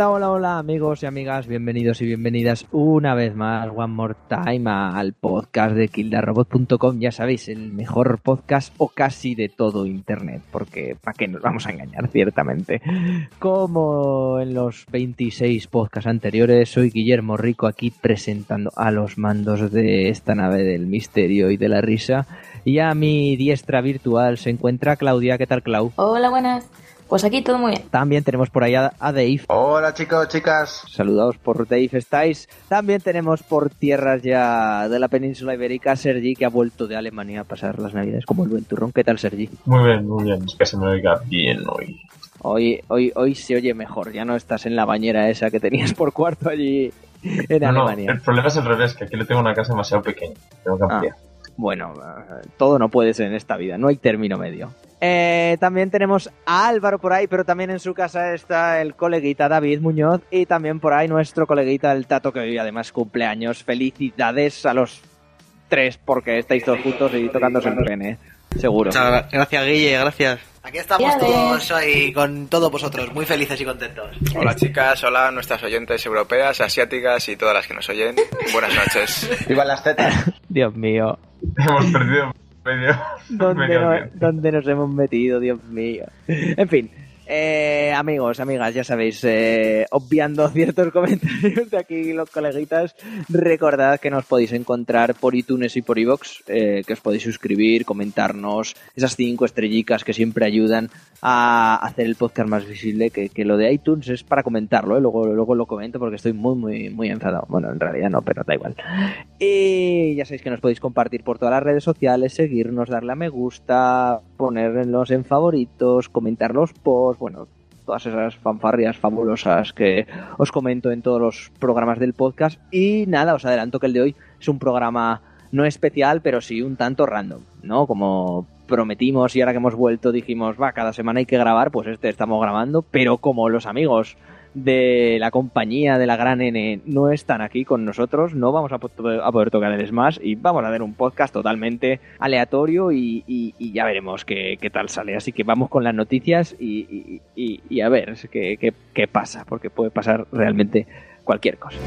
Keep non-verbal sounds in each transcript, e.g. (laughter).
Hola, hola, hola amigos y amigas, bienvenidos y bienvenidas una vez más, one more time, al podcast de kildarrobot.com, ya sabéis, el mejor podcast o casi de todo Internet, porque ¿para qué nos vamos a engañar, ciertamente? Como en los 26 podcasts anteriores, soy Guillermo Rico aquí presentando a los mandos de esta nave del misterio y de la risa, y a mi diestra virtual se encuentra Claudia, ¿qué tal Clau? Hola, buenas. Pues aquí todo muy bien. También tenemos por ahí a, Dave. Hola chicos, chicas. Saludados por Dave estáis. También tenemos por tierras ya de la península ibérica Sergi, que ha vuelto de Alemania a pasar las navidades como el buen turrón. ¿Qué tal, Sergi? Muy bien, muy bien. Es que se me oiga bien hoy. Hoy, hoy, hoy se oye mejor. Ya no estás en la bañera esa que tenías por cuarto allí en Alemania. el problema es el revés, que aquí le tengo una casa demasiado pequeña. Tengo que ah, ampliar. bueno, todo no puede ser en esta vida. No hay término medio. Eh, también tenemos a Álvaro por ahí, pero también en su casa está el coleguita David Muñoz y también por ahí nuestro coleguita el Tato que hoy además cumpleaños. Felicidades a los tres porque estáis todos juntos y tocándose el pene, seguro. gracias Guille, gracias. Aquí estamos todos hoy con todos vosotros, muy felices y contentos. Hola chicas, hola nuestras oyentes europeas, asiáticas y todas las que nos oyen. Buenas noches. Viva las tetas. (laughs) Dios mío. Hemos perdido ¿Dónde, (laughs) nos hemos metido, Dios mío? En fin, eh, amigos, amigas, ya sabéis, eh, obviando (laughs) ciertos comentarios de aquí los coleguitas, recordad que nos podéis encontrar por iTunes y por iVoox, eh, que os podéis suscribir, comentarnos esas cinco estrellicas que siempre ayudan a hacer el podcast más visible, que, lo de iTunes es para comentarlo, luego, luego lo comento porque estoy muy, muy, muy enfadado. Bueno, en realidad no, pero da igual. Y ya sabéis que nos podéis compartir por todas las redes sociales, seguirnos, darle a me gusta, ponernos en favoritos, comentar los posts, bueno, todas esas fanfarrias fabulosas que os comento en todos los programas del podcast. Y nada, os adelanto que el de hoy es un programa no especial, pero sí un tanto random, ¿no? Como prometimos y ahora que hemos vuelto dijimos, va, cada semana hay que grabar, pues este estamos grabando, pero como los amigos de la compañía de la gran N no están aquí con nosotros, no vamos a, poder tocar el Smash y vamos a hacer un podcast totalmente aleatorio y, ya veremos qué, tal sale. Así que vamos con las noticias y, a ver qué, qué pasa, porque puede pasar realmente cualquier cosa.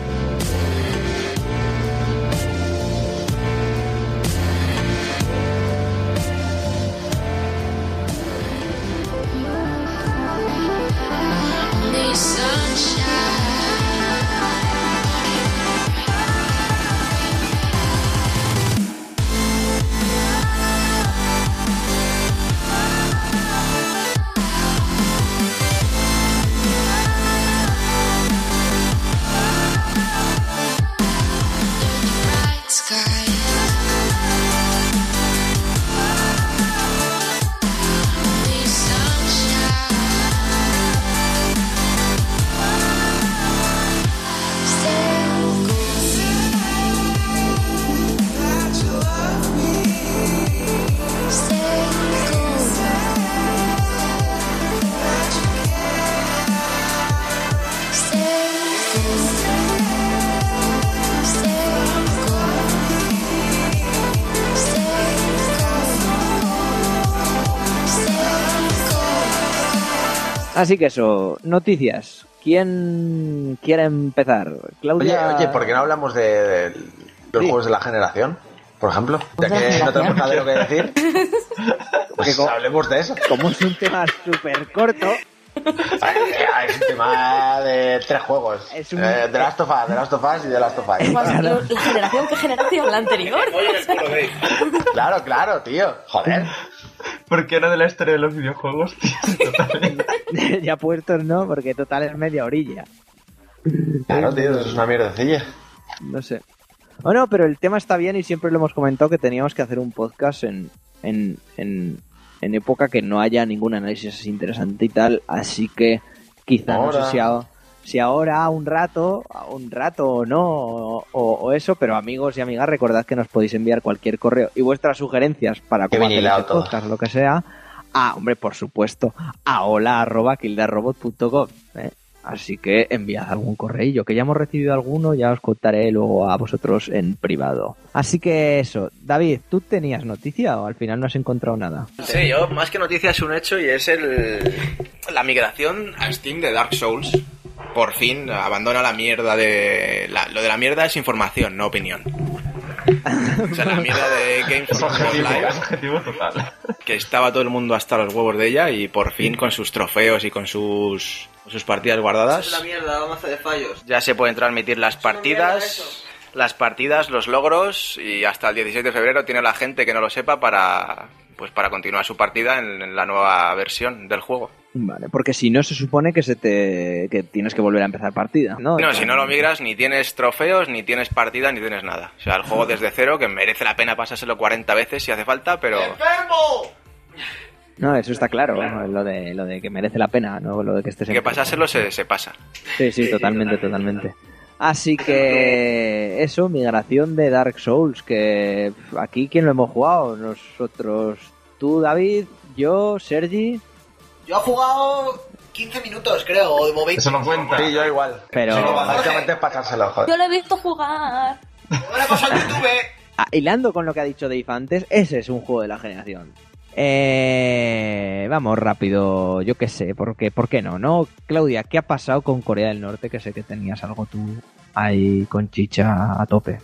Así que eso, noticias. ¿Quién quiere empezar? Claudia. Oye, oye, ¿por qué no hablamos de, los juegos de la generación? Por ejemplo, ya que no tenemos nada de lo que decir, (laughs) pues hablemos de eso. Como es un tema súper corto, es un tema de tres juegos. Eh, de Last of Us, de Last of Us y de Last of Us. ¿La generación qué generación? ¿La anterior? claro, claro, tío. Joder. Porque era de la historia de los videojuegos, (laughs) (laughs) ya puestos no, porque total es media orilla. Claro, tío, eso es una mierdecilla. No sé. Bueno, pero el tema está bien y siempre lo hemos comentado que teníamos que hacer un podcast en, en, en, en época que no haya ningún análisis interesante y tal, así que quizá no sé si, si ahora un rato, un rato o no, o, eso, pero amigos y amigas, recordad que nos podéis enviar cualquier correo y vuestras sugerencias para cómo hacer este podcast, lo que sea, a, hombre, por supuesto, a hola arroba ¿eh? Así que enviad algún correo, que ya hemos recibido alguno, ya os contaré luego a vosotros en privado. Así que eso, David, ¿tú tenías noticia o al final no has encontrado nada? Sí, yo más que noticia es un hecho y es el la migración a Steam de Dark Souls por fin abandona la mierda de... la- lo de la mierda es información, no opinión. O sea, la mierda de Games Es objetivo, Life, es objetivo total. que estaba todo el mundo hasta los huevos de ella y por fin con sus trofeos y con sus, sus partidas guardadas. mierda, mazo de fallos. Ya se pueden transmitir las partidas, las partidas, los logros y hasta el 16 de febrero tiene la gente que no lo sepa para pues para continuar su partida en, en la nueva versión del juego. Vale, porque si no se supone que se te que tienes que volver a empezar partida, ¿no? No, si no lo migras ni tienes trofeos, ni tienes partida, ni tienes nada. O sea, el juego desde cero que merece la pena pasárselo 40 veces si hace falta, pero No, eso está claro, lo de lo de que merece la pena, no lo de que estés que pasárselo se, se pasa. Sí, sí, totalmente, totalmente. Así que eso, migración de Dark Souls, que aquí quién lo hemos jugado, nosotros, tú David, yo, Sergi, Yo he jugado 15 minutos, creo, o 20. Eso no cuenta. Sí, yo igual. Pero- básicamente pasárselo, joder. Yo lo he visto jugar. Ahora paso al YouTube. Ah, hilando con lo que ha dicho Dave antes, ese es un juego de la generación. Eh, vamos rápido, yo qué sé, porque, ¿por qué no? ¿No? Claudia, ¿qué ha pasado con Corea del Norte? Que sé que tenías algo tú ahí con chicha a tope.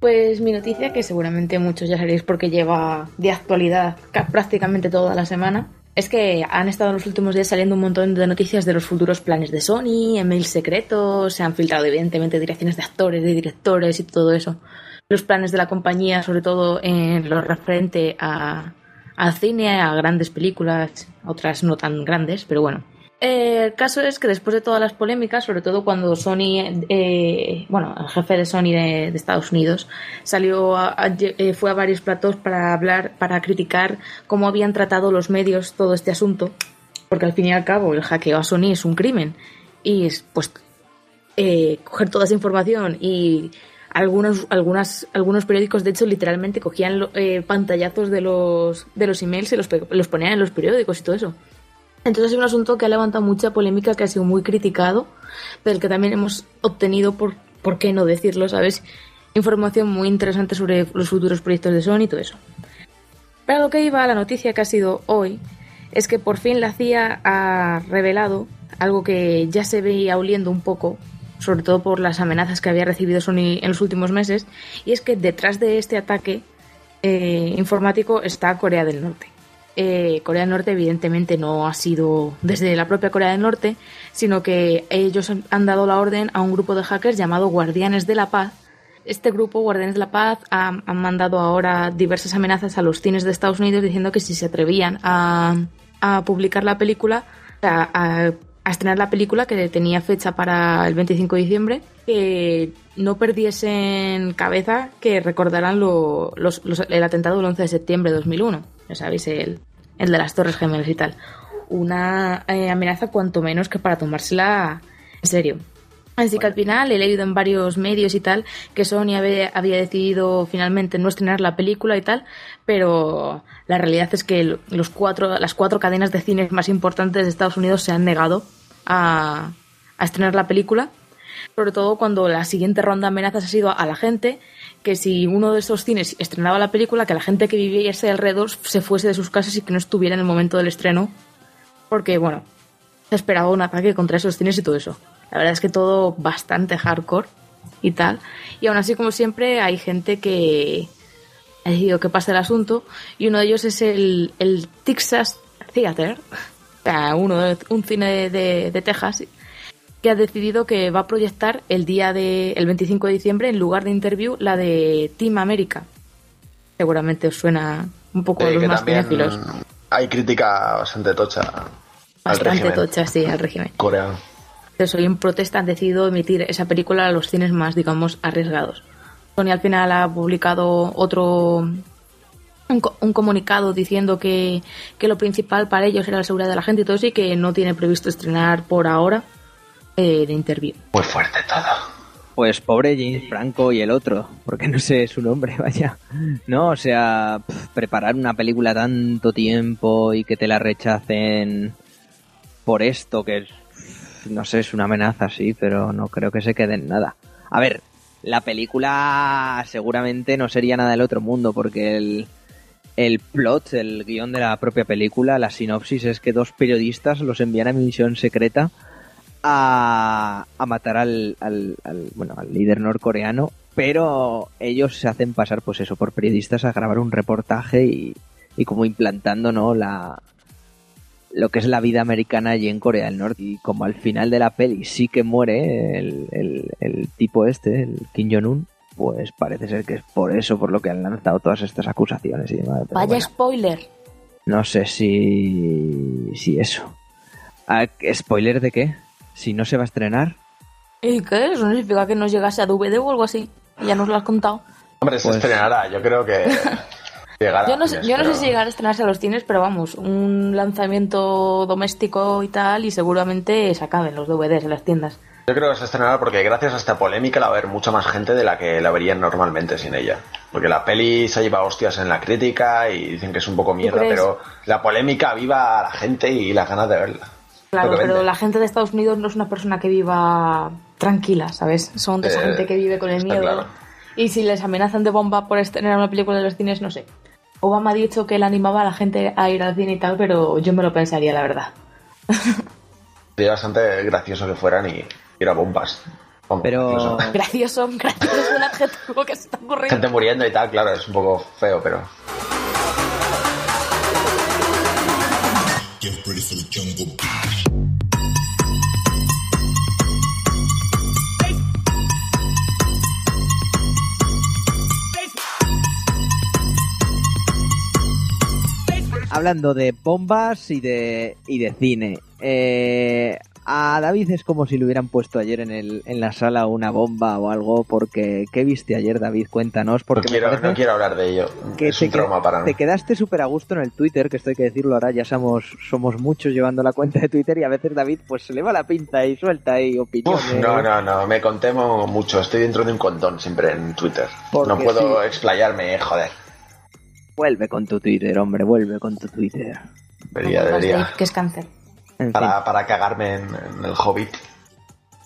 Pues mi noticia, que seguramente muchos ya sabréis porque lleva de actualidad ca- prácticamente toda la semana, es que han estado en los últimos días saliendo un montón de noticias de los futuros planes de Sony, emails secretos, se han filtrado evidentemente direcciones de actores, de directores y todo eso. Los planes de la compañía, sobre todo en lo referente a, al cine, a grandes películas, otras no tan grandes, pero bueno. Eh, el caso es que después de todas las polémicas, sobre todo cuando Sony, eh, bueno, el jefe de Sony de, Estados Unidos salió, a- eh, fue a varios platos para hablar, para criticar cómo habían tratado los medios todo este asunto, porque al fin y al cabo el hackeo a Sony es un crimen y es, pues eh, coger toda esa información y algunos, algunas, algunos periódicos, de hecho, literalmente cogían eh, pantallazos de los, de los emails y los, los ponían en los periódicos y todo eso. Entonces es un asunto que ha levantado mucha polémica, que ha sido muy criticado, pero el que también hemos obtenido, por, por qué no decirlo, ¿sabes? Información muy interesante sobre los futuros proyectos de Sony y todo eso. Pero a lo que iba, la noticia que ha sido hoy, es que por fin la CIA ha revelado algo que ya se veía oliendo un poco, sobre todo por las amenazas que había recibido Sony en los últimos meses, y es que detrás de este ataque eh, informático está Corea del Norte. Eh, Corea del Norte evidentemente no ha sido desde la propia Corea del Norte, sino que ellos han- dado la orden a un grupo de hackers llamado Guardianes de la Paz. Este grupo, Guardianes de la Paz, ha- han mandado ahora diversas amenazas a los cines de Estados Unidos diciendo que si se atrevían a, a publicar la película, a, a- a estrenar la película que tenía fecha para el 25 de diciembre, que no perdiesen cabeza, que recordaran lo- los- los- el atentado del 11 de septiembre de 2001. Ya sabéis, el, el de las Torres Gemelas y tal. Una eh, amenaza cuanto menos que para tomársela en serio. Así que al final he leído en varios medios y tal que Sony había, había decidido finalmente no estrenar la película y tal, pero la realidad es que los cuatro, las cuatro cadenas de cines más importantes de Estados Unidos se han negado a, estrenar la película, sobre todo cuando la siguiente ronda de amenazas ha sido a la gente que si uno de esos cines estrenaba la película, que la gente que viviese alrededor se fuese de sus casas y que no estuviera en el momento del estreno, porque bueno, se esperaba un ataque contra esos cines y todo eso. La verdad es que todo bastante hardcore y tal. Y aún así, como siempre, hay gente que ha decidido que pase el asunto. Y uno de ellos es el, el Texas Theater, uno un cine de, de- de Texas, que ha decidido que va a proyectar el día de, el 25 de diciembre, en lugar de interview, la de Team America. Seguramente os suena un poco a Sí, los que más cinéfilos. hay crítica bastante tocha Bastante tocha, sí, al régimen. coreano. Entonces, hoy en protesta han decidido emitir esa película a los cines más, digamos, arriesgados. Sony al final ha publicado otro un, co- un comunicado diciendo que, que lo principal para ellos era la seguridad de la gente y todo eso y que no tiene previsto estrenar por ahora eh, de interview. Muy fuerte todo. Pues pobre James Franco y el otro, porque no sé su nombre, (laughs) vaya. No, o sea, preparar una película tanto tiempo y que te la rechacen por esto, que es, no sé, es una amenaza, sí, pero no creo que se quede en nada. A ver, la película seguramente no sería nada del otro mundo, porque el, el plot, el guion de la propia película, la sinopsis es que dos periodistas los envían a misión secreta a, a matar al, bueno, al líder norcoreano, pero ellos se hacen pasar, pues eso, por periodistas a grabar un reportaje y, y como implantando, ¿no? La, lo que es la vida americana allí en Corea del Norte. Y como al final de la peli sí que muere el, el tipo este, el Kim Jong-un, pues parece ser que es por eso por lo que han lanzado todas estas acusaciones y demás. Vaya bueno, spoiler. no sé si, si eso. Ah, ¿Spoiler de qué? Si no se va a estrenar. ¿Y qué? Eso no significa que nos llegase a DVD o algo así. Ya nos lo has contado. Hombre, se Pues- estrenará. Yo creo que (laughs) llegará. Yo no, sé, yo no si llegará a estrenarse a los cines, pero vamos, un lanzamiento doméstico y tal, y seguramente se acaben los DVDs en las tiendas. Yo creo que se estrenará porque gracias a esta polémica la va a ver mucha más gente de la que la verían normalmente sin ella. Porque la peli se lleva hostias en la crítica y dicen que es un poco mierda, pero la polémica viva a la gente y las ganas de verla. Claro, pero la gente de Estados Unidos no es una persona que viva tranquila, ¿sabes? Son de esa Eh, gente que vive con el miedo. claro. Y si les amenazan de bomba por estrenar una película de los cines, no sé. Obama ha dicho que él animaba a la gente a ir al cine y tal, pero yo me lo pensaría, la verdad. (laughs) Sería bastante gracioso que fueran y ir a bombas. Vamos, Pero- incluso (laughs) Gracioso, gracioso es un adjetivo que se está ocurriendo. Gente muriendo y tal, claro, es un poco feo, pero... Hablando de bombas y de, y de cine. Eh, a David es como si le hubieran puesto ayer en, el, en la sala una bomba o algo, porque ¿qué viste ayer, David? Cuéntanos, No porque quiero, parece no quiero hablar de ello. que es te, un trauma que- para mí. te quedaste súper a gusto en el Twitter, que esto hay que decirlo ahora, ya somos, somos muchos llevando la cuenta de Twitter y a veces David pues se le va la pinta y suelta ahí opiniones. Uf, no, no, no, me contemo mucho. Estoy dentro de un condón siempre en Twitter. Porque no puedo sí. explayarme, eh, joder. Vuelve con tu Twitter, hombre, vuelve con tu Twitter. Debería, Más debería. Que es cáncer. En fin. Para, para cagarme en, en el Hobbit.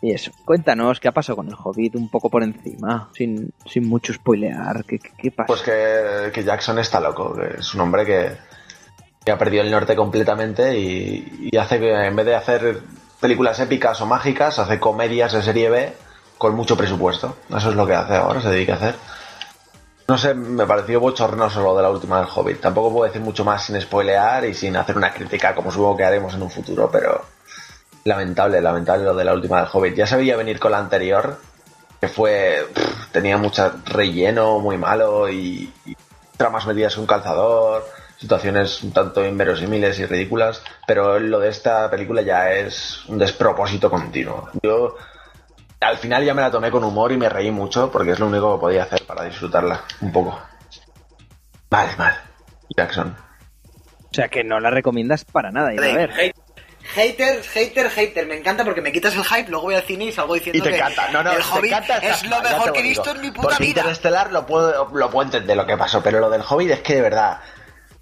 Y eso, cuéntanos qué ha pasado con el Hobbit un poco por encima, sin, sin mucho spoilear. ¿Qué, qué, qué pasa? Pues que, que Jackson está loco, que es un hombre que, que ha perdido el norte completamente y, y hace que en vez de hacer películas épicas o mágicas, hace comedias de serie B con mucho presupuesto. Eso es lo que hace ahora, se dedica a hacer. No sé, me pareció bochornoso lo de la última del Hobbit. Tampoco puedo decir mucho más sin spoilear y sin hacer una crítica como supongo que haremos en un futuro, pero lamentable, lamentable lo de la última del Hobbit. Ya se veía venir con la anterior, que fue tenía mucho relleno muy malo y, y tramas metidas en un calzador situaciones un tanto inverosímiles y ridículas pero lo de esta película ya es un despropósito continuo yo al final ya me la tomé con humor y me reí mucho porque es lo único que podía hacer para disfrutarla un poco mal mal Jackson O sea, que no la recomiendas para nada ir a ver. Hate- Hater, hater, hater. Me encanta porque me quitas el hype, luego voy al cine y salgo diciendo y te que encanta no no el Hobbit es lo mejor que he visto en mi puta porque vida. Interestelar lo puedo lo puedo entender lo que pasó pero lo del Hobbit es que de verdad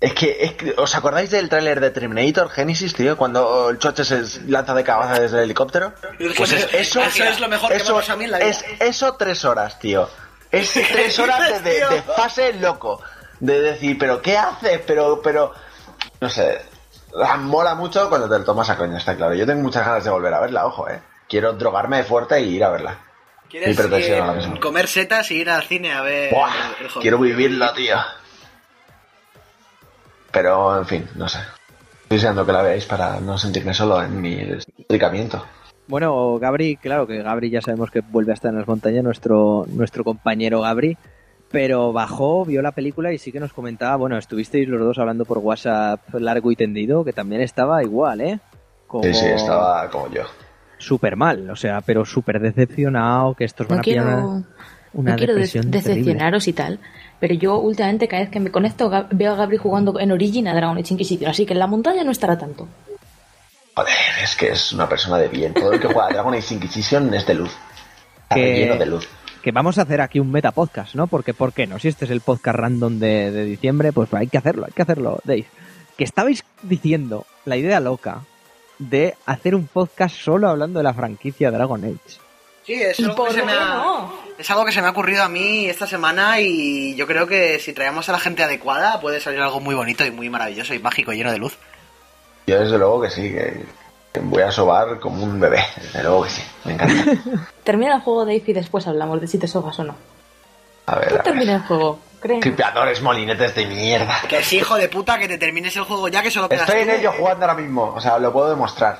es que, es que- ¿os acordáis del tráiler de Terminator Genesis, tío? Cuando el choche se lanza de cabeza desde el helicóptero. Pues es eso, Eso es lo mejor que eso, pasado a mí en la vida. Es eso tres horas, tío. Es (laughs) tres horas de, de, de fase loco. De decir, pero ¿qué haces? Pero, pero, no sé. ah, Mola mucho cuando te lo tomas a coña, está claro. Yo tengo muchas ganas de volver a verla, ojo, eh. Quiero drogarme fuerte y ir a verla. ¿Quieres mismo. comer setas y ir al cine a ver Buah, el quiero vivirlo, tío. Pero, en fin, no sé. Estoy deseando que la veáis para no sentirme solo en mi explicamiento. Bueno, Gabri, claro que Gabri ya sabemos que vuelve a estar en las montañas, nuestro, nuestro compañero Gabri, pero bajó, vio la película y sí que nos comentaba, bueno, estuvisteis los dos hablando por WhatsApp largo y tendido, que también estaba igual, ¿eh? Como Sí, sí, estaba como yo. súper mal, o sea, pero súper decepcionado, que estos van No a pillar una, una no quiero de- depresión terrible. decepcionaros y tal, pero yo últimamente cada vez que me conecto veo a Gabri jugando en Origin a Dragon Age Inquisition, así que en la montaña no estará tanto. Joder, es que es una persona de bien. Todo el que juega a Dragon Age Inquisition es de luz. Está Que- lleno de luz. que vamos a hacer aquí un meta podcast, ¿no? Porque, ¿por qué no? Si este es el podcast random de, de diciembre, pues hay que hacerlo, hay que hacerlo, Dave. Que estabais diciendo la idea loca de hacer un podcast solo hablando de la franquicia Dragon Age. Sí, es ¿Y algo, por que se me ha, no? es algo que se me ha ocurrido a mí esta semana y yo creo que si traemos a la gente adecuada puede salir algo muy bonito y muy maravilloso y mágico, lleno de luz. Yo desde luego que sí, que Voy a sobar como un bebé, desde luego que sí, me encanta. (laughs) Termina el juego Dave y después hablamos de si te sogas o no. A ver, a ver. termina el juego. Tripeadores, molinetes de mierda. Que sí, hijo de puta, que te termines el juego ya que solo quedas Estoy en ello jugando ahora mismo, o sea, lo puedo demostrar.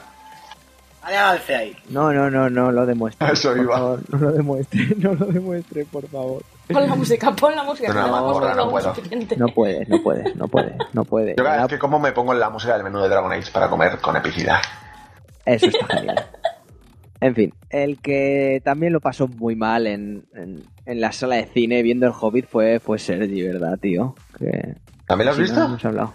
Dale avance ahí. No, no, no, no lo demuestre. (laughs) Eso por iba. favor, no lo demuestre, (laughs) no lo demuestre, por favor. Pon la música, pon la música. No, que no, ahora no puedo. suficiente. No puede, no puede, no puede, no puede. Yo cada vez que como me pongo la música del menú de Dragon Age para comer con epicidad. Eso está genial. En fin, el que también lo pasó muy mal en, en, en la sala de cine viendo el Hobbit fue, fue Sergi, ¿verdad, tío? Que, ¿También lo has si no, visto? no hemos hablado.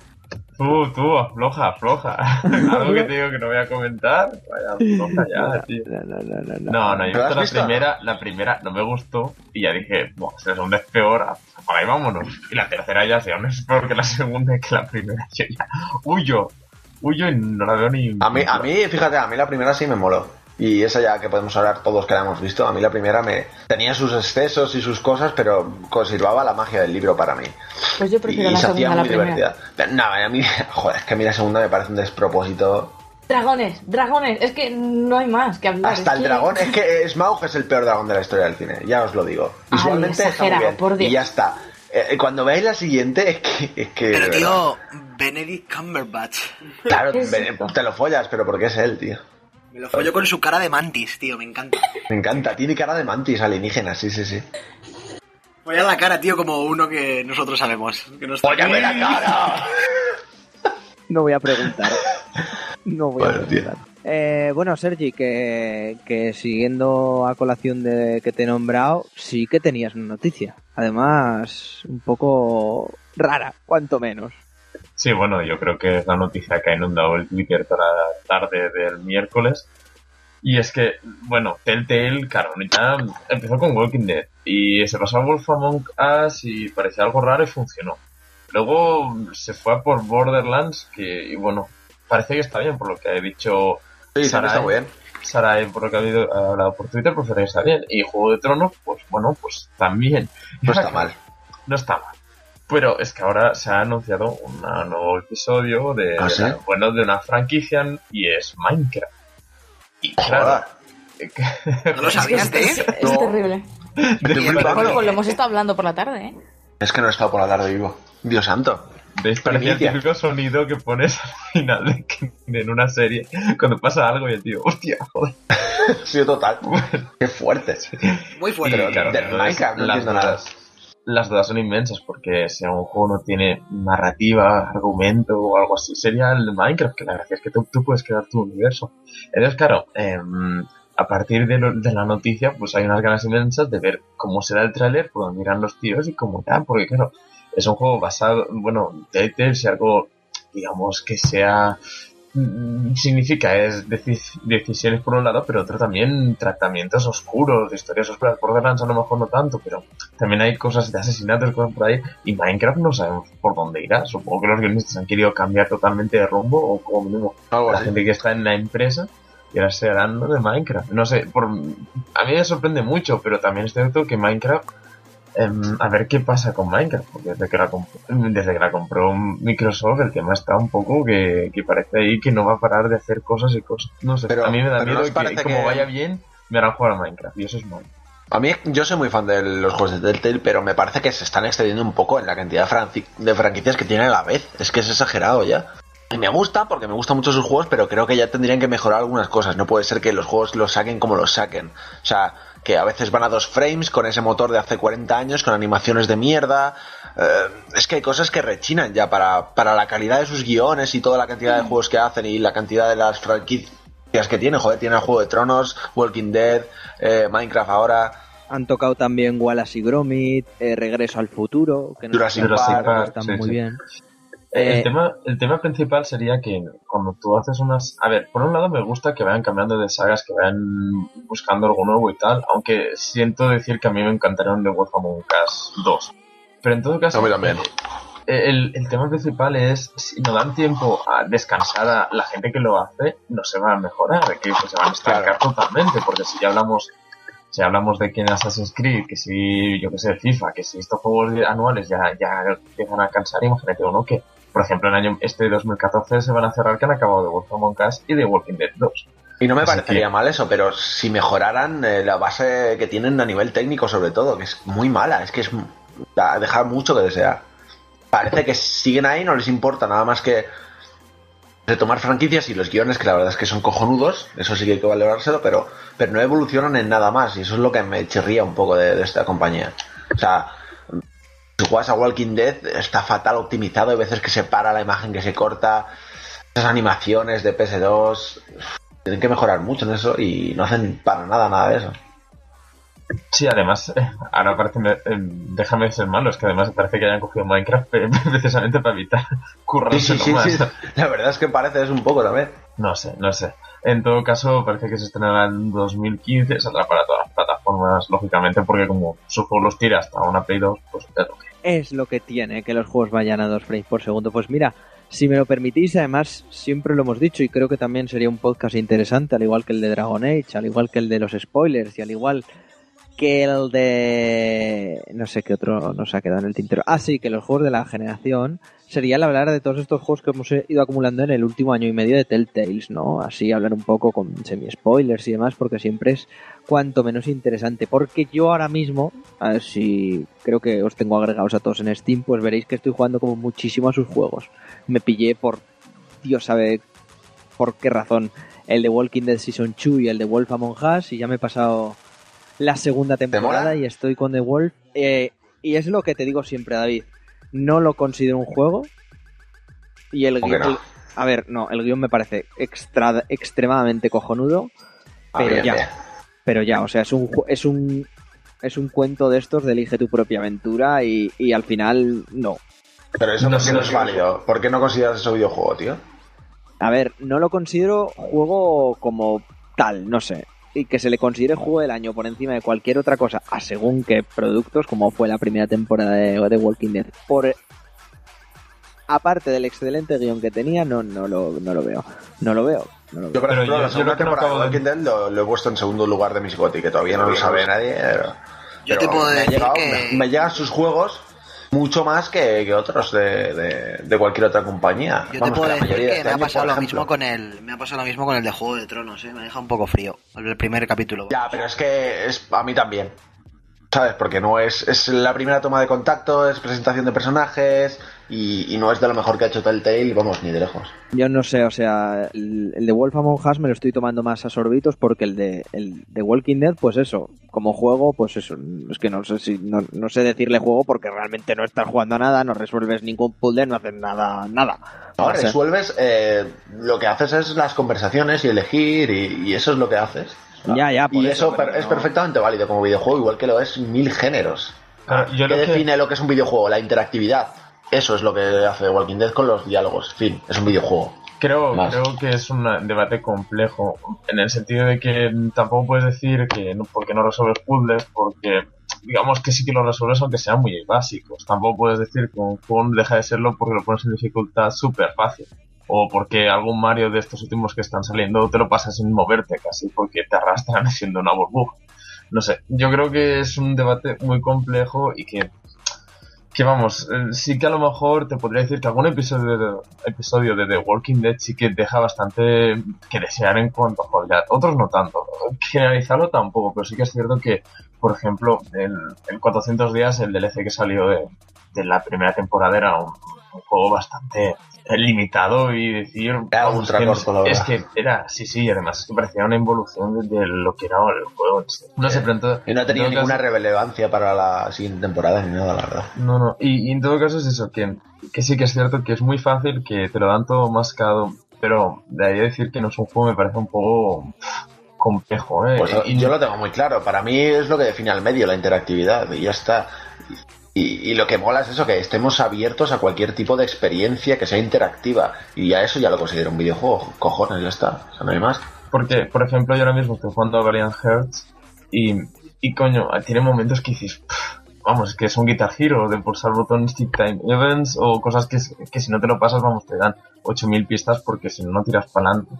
Tú, tú, afloja, afloja. (laughs) Algo que te digo que no voy a comentar. Vaya, afloja ya, tío. No, no, no, no, no. No, no, yo he ¿Pero visto la visto? primera, la primera no me gustó y ya dije, Buah, si la segunda es peor, ah, apaga y vámonos. Y la tercera ya, si aún es peor que la segunda y que la primera, (laughs) yo ya huyo, huyo y no la veo ni... A mí, a mí, fíjate, a mí la primera sí me moló. Y esa ya que podemos hablar todos que la hemos visto, a mí la primera me tenía sus excesos y sus cosas, pero conservaba la magia del libro para mí. Pues yo prefiero y la se hacía segunda la muy primera. divertida. No, a mí, (laughs) joder, es que a mí la segunda me parece un despropósito. Dragones, dragones, es que no hay más que hablar. Hasta es el que- dragón, es (laughs) que Smaug es el peor dragón de la historia del cine, ya os lo digo. Ay, Visualmente está muy exagerado, bien. por Dios. Y ya está. Eh, cuando veáis la siguiente, es que. Es que Pero tío, Benedict Cumberbatch. Claro, Es te lo follas, pero porque es él, tío. Me lo follo con su cara de mantis, tío, me encanta. Me encanta, tiene cara de mantis alienígena, sí, sí, sí. Voy a la cara, tío, como uno que nosotros sabemos. Que no está ¡Póllame aquí. la cara! No voy a preguntar. No voy a Bueno, preguntar. Eh, bueno, Sergi, que, que siguiendo a colación de que te he nombrado, sí que tenías una noticia. Además, un poco rara, cuanto menos. Sí, bueno, yo creo que es la noticia que ha inundado el Twitter toda la tarde del miércoles. Y es que, bueno, Telltale, claro, ya empezó con Walking Dead y se pasó a Wolf Among Us y parecía algo raro y funcionó. Luego se fue a por Borderlands, que, y bueno, parece que está bien por lo que ha dicho Sí, Sarai. está muy bien. Sarai, por lo que ha habido- ha hablado por Twitter, pues parece que está bien. Y Juego de Tronos, pues bueno, pues también. No está mal. (laughs) No está mal. Pero es que ahora se ha anunciado un nuevo episodio de, ¿Ah, de sí? la- bueno, de una franquicia y es Minecraft. Y claro, (laughs) ¿No lo sabías, Es, Dave? es No. terrible. Bueno. Pues lo hemos estado hablando por la tarde, ¿eh? Es que no he estado por la tarde vivo. Dios santo. ¿Veis? Parecía el típico sonido que pones (laughs) al final de, que- en una serie cuando pasa algo y el tío, hostia, joder. (laughs) Sido total. Qué fuerte. Muy fuerte. Pero- claro, del Minecraft no las entiendo nada. dudas- Las dudas son inmensas porque si un juego no tiene narrativa, argumento o algo así, sería el Minecraft, que la gracia es que tú, puedes crear tu universo. Entonces, claro, em, a partir de, lo- de la noticia, pues hay unas ganas inmensas de ver cómo será el tráiler, por dónde irán los tíos y cómo irán, porque claro, es un juego basado, bueno, Telltale, si algo, digamos, que sea significa es deci- decisiones por un lado, pero otro también tratamientos oscuros, de historias oscuras. Borderlands a lo mejor no tanto, pero también hay cosas de asesinatos cosas por ahí. Y Minecraft no sabemos por dónde irá. Supongo que los guionistas han querido cambiar totalmente de rumbo, o como mínimo Algo la así. gente que está en la empresa. Y ahora se harán de Minecraft. No sé, por, a mí me sorprende mucho, pero también es cierto que Minecraft em, a ver qué pasa con Minecraft, porque desde que la, comp- desde que la compró Microsoft el tema está un poco que, que parece ahí que no va a parar de hacer cosas y cosas. No sé, Pero- a mí me da pero ¿no miedo que parece como que- vaya bien me harán jugar a Minecraft y eso es malo. A mí, yo soy muy fan de los juegos de Telltale, pero me parece que se están excediendo un poco en la cantidad de franquicias que tienen a la vez. Es que es exagerado ya. Y me gusta, porque me gustan mucho sus juegos, pero creo que ya tendrían que mejorar algunas cosas. No puede ser que los juegos los saquen como los saquen. O sea, que a veces van a dos frames con ese motor de hace 40 años, con animaciones de mierda. Eh, es que hay cosas que rechinan ya para, para la calidad de sus guiones y toda la cantidad de juegos que hacen y la cantidad de las franquicias que tienen. Joder, tiene el Juego de Tronos, Walking Dead, eh, Minecraft ahora. Han tocado también Wallace y Gromit, eh, Regreso al Futuro, que no Jurassic Jurassic Park, Park, están sí, muy sí. bien. El, Eh, tema, el tema principal sería que cuando tú haces unas... A ver, por un lado me gusta que vayan cambiando de sagas, que vayan buscando algo nuevo y tal, aunque siento decir que a mí me encantaron The Wolf Among Us 2. Pero en todo caso, también. eh, el, el tema principal es, si no dan tiempo a descansar a la gente que lo hace, no se va a mejorar, que pues, se van a estancar totalmente, porque si ya hablamos si hablamos de que en Assassin's Creed, que si, yo que sé, FIFA, que si estos juegos anuales ya, ya empiezan a cansar, imagínate uno que Por ejemplo, en el año este 2014 se van a cerrar que han acabado de Wolf Among Us y de Walking Dead 2. Y no me Así parecería que- mal eso, pero si mejoraran eh, la base que tienen a nivel técnico, sobre todo, que es muy mala, es que es deja mucho que desear. Parece que siguen ahí, no les importa nada más que retomar franquicias y los guiones, que la verdad es que son cojonudos, eso sí que hay que valorárselo, pero, pero no evolucionan en nada más, y eso es lo que me chirría un poco de, de esta compañía. O sea, si juegas a Walking Dead, está fatal optimizado, hay veces que se para la imagen que se corta, esas animaciones de PS2, tienen que mejorar mucho en eso y no hacen para nada nada de eso. Sí, además, eh, ahora parece, eh, déjame ser malo, es que además parece que hayan cogido Minecraft eh, (laughs) precisamente para evitar (laughs) Sí, currárselo sí, sí, sí. La verdad es que parece es un poco también. No sé, no sé. En todo caso, parece que se estrenará en 2015, saldrá para todas plataformas, lógicamente, porque como los tira hasta una Play 2, pues es lo que Es lo que tiene que los juegos vayan a dos frames por segundo. Pues mira, si me lo permitís, además siempre lo hemos dicho y creo que también sería un podcast interesante, al igual que el de Dragon Age, al igual que el de los spoilers y al igual que el de... no sé qué otro nos ha quedado en el tintero. Ah, sí, que los juegos de la generación sería el hablar de todos estos juegos que hemos ido acumulando en el último año y medio de Telltales, ¿no? Así hablar un poco con semi-spoilers y demás, porque siempre es cuanto menos interesante. Porque yo ahora mismo, a ver si creo que os tengo agregados a todos en Steam, pues veréis que estoy jugando como muchísimo a sus juegos. Me pillé por, Dios sabe por qué razón, el de Walking Dead Season 2 y el de Wolf Among Us, y ya me he pasado la segunda temporada y estoy con The Wolf. Eh, y es lo que te digo siempre, David. No lo considero un juego. Y el ¿Cómo que guion. no? a ver, no, el guion me parece extra, extremadamente cojonudo. Ah, Pero bien, ya. bien. Pero ya, o sea, es un, ju- es un, es un cuento de estos de elige tu propia aventura y, y al final no. Pero eso No es válido. ¿Por qué no consideras eso videojuego, tío? A ver, no lo considero juego como tal, no sé. Y que se le considere juego del año por encima de cualquier otra cosa, a según qué productos, como fue la primera temporada de, de Walking Dead. Por aparte del excelente guion que tenía, no, no lo, no lo veo. No lo veo. No lo Yo, veo. por Pero ejemplo, yo- la yo segunda temporada de Walking Dead lo, lo he puesto en segundo lugar de mis GOTY, que todavía no lo sabe nadie. Pero, Yo pero te puedo me, decir llegado- que- me, me llegan sus juegos mucho más que, que otros de, de- de cualquier otra compañía. Yo Vamos, te puedo decir que este me ha pasado lo mismo con el me ha pasado lo mismo con el de Juego de Tronos, ¿eh? me deja un poco frío el primer capítulo. Ya, pero es que es a mí también. ¿Sabes? Porque no es, es la primera toma de contacto, es presentación de personajes y, y no es de lo mejor que ha hecho Telltale, vamos, ni de lejos. Yo no sé, o sea, el, el de Wolf Among Us me lo estoy tomando más a sorbitos porque el de, el de Walking Dead, pues eso, como juego, pues eso, es que no sé si, no, no sé decirle juego porque realmente no estás jugando a nada, no resuelves ningún puzzle, no haces nada, nada. No, resuelves, eh, lo que haces es las conversaciones y elegir y, y eso es lo que haces. Ya, ya, por y eso, es no- perfectamente válido como videojuego, igual que lo es mil géneros. Claro, yo ¿Qué lo que- define lo que es un videojuego? La interactividad. Eso es lo que hace Walking Dead con los diálogos. Fin, es un videojuego. Creo, Más. creo que es un debate complejo, en el sentido de que tampoco puedes decir que no, porque no resuelves puzzles, porque digamos que sí que lo resuelves aunque sean muy básicos. Tampoco puedes decir que un juego deja de serlo porque lo pones en dificultad súper fácil. O porque algún Mario de estos últimos que están saliendo te lo pasas sin moverte casi porque te arrastran (laughs) haciendo una burbuja. No sé, yo creo que es un debate muy complejo y que que vamos, eh, sí que a lo mejor te podría decir que algún episodio de, episodio de The Walking Dead sí que deja bastante que desear en cuanto a jugabilidad. Otros no tanto. Generalizarlo tampoco, pero sí que es cierto que, por ejemplo, en, en 400 días el DLC que salió de, de la primera temporada era un, un juego bastante eh, limitado y decir Era vamos, que es que era sí sí además es que parecía una involución de, de lo que era el juego no sé pero entonces Y no ha tenido ninguna caso- relevancia para la siguiente temporada ni nada, la verdad. no, no. Y, y en todo caso es eso, que, que sí que es cierto que es muy fácil, que te lo dan todo mascado, pero de ahí a decir que no es un juego me parece un poco complejo, ¿eh? Pues Y- yo lo tengo muy claro. Para mí es lo que define al medio, la interactividad, y ya está. Y, y lo que mola es eso, que estemos abiertos a cualquier tipo de experiencia que sea interactiva. Y ya eso ya lo considero un videojuego. Cojones, ya está. O sea, no hay más. Porque, por ejemplo, yo ahora mismo estoy jugando a Valiant Hearts y, y coño, tiene momentos que dices, "Pff, vamos, que es un Guitar Hero de pulsar botones Tick Time Events o cosas que, que si no te lo pasas, vamos, te dan 8000 pistas porque si no, no tiras para adelante.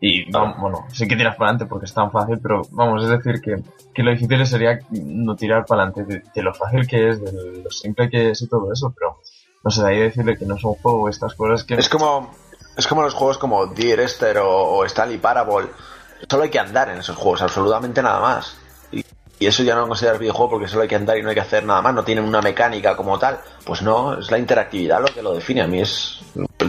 Y bueno, sí que tiras para adelante porque es tan fácil, pero vamos, es decir, que, que lo difícil sería no tirar para adelante de, de lo fácil que es, de lo simple que es y todo eso, pero no sé, de ahí decirle que no es un juego, estas cosas que... Es como, es como los juegos como Dear Esther o, o Stanley Parable. Solo hay que andar en esos juegos, absolutamente nada más. Y, eso ya no lo consideras videojuego porque solo hay que andar y no hay que hacer nada más. No tienen una mecánica como tal. Pues no, es la interactividad lo que lo define. A mí es.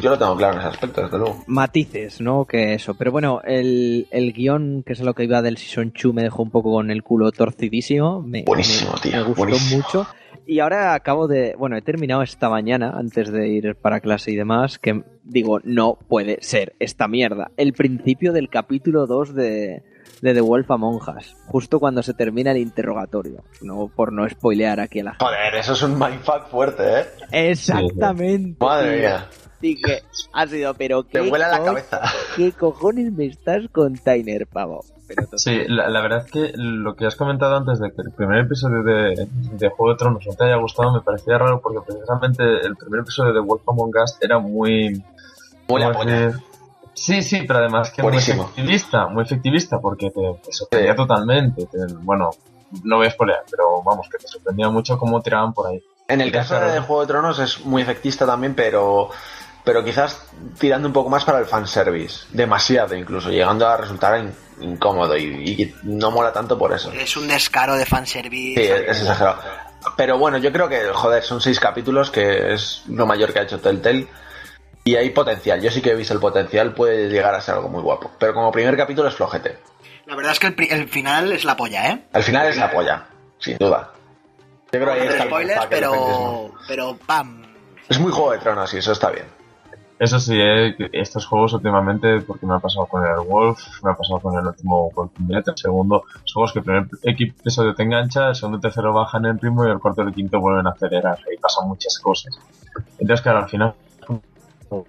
Yo lo tengo claro en ese aspecto, desde luego. Matices, ¿no? Que eso. Pero bueno, el, el guion, que es lo que iba del Season 2, me dejó un poco con el culo torcidísimo. Me, Buenísimo, me- tío, Me gustó buenísimo. mucho. Y ahora acabo de. Bueno, he terminado esta mañana, antes de ir para clase y demás, que digo, no puede ser esta mierda. El principio del capítulo 2 de, de The Wolf Among Us. Justo cuando se termina el interrogatorio. No, por no spoilear aquí a la gente. Joder, eso es un mindfuck fuerte, ¿eh? Exactamente. Madre mía. Dije, ha sido, pero Te qué vuela la cabeza. ¿Qué cojones me estás con Tyner, pavo? Pero. Sí, la, la verdad es que lo que has comentado antes de que el primer episodio de, de Juego de Tronos no te haya gustado me parecía raro porque precisamente el primer episodio de Wolf Among Us era muy... Muy la ¿cómo polla. Sí, sí, pero además que muy efectivista, muy efectivista porque te, te sorprendía totalmente. te- bueno, no voy a spoilear, pero vamos, que te sorprendía mucho cómo tiraban por ahí. En el caso de Juego de Tronos es muy efectista también, pero pero quizás tirando un poco más para el fanservice. Demasiado incluso, llegando a resultar in- incómodo y, y no mola tanto por eso. Es un descaro de fanservice. Sí, es exagerado. Pero bueno, yo creo que, joder, son seis capítulos, que es lo mayor que ha hecho Telltale. Y hay potencial. Yo sí que he visto el potencial, puede llegar a ser algo muy guapo. Pero como primer capítulo es flojete. La verdad es que el, el final es la polla, ¿eh? Al final es la polla, sin duda. Yo creo que ahí Hacer está el spoilers, el pero, pero pam. Es muy Juego de Tronos y eso está bien. Eso sí, eh, estos juegos últimamente, porque me ha pasado con el Wolf, me ha pasado con el último Walking Dead, el segundo, son juegos que el primer episodio te engancha, el segundo y tercero bajan en ritmo y el cuarto y el quinto vuelven a acelerar y pasan muchas cosas. Entonces, claro, al final,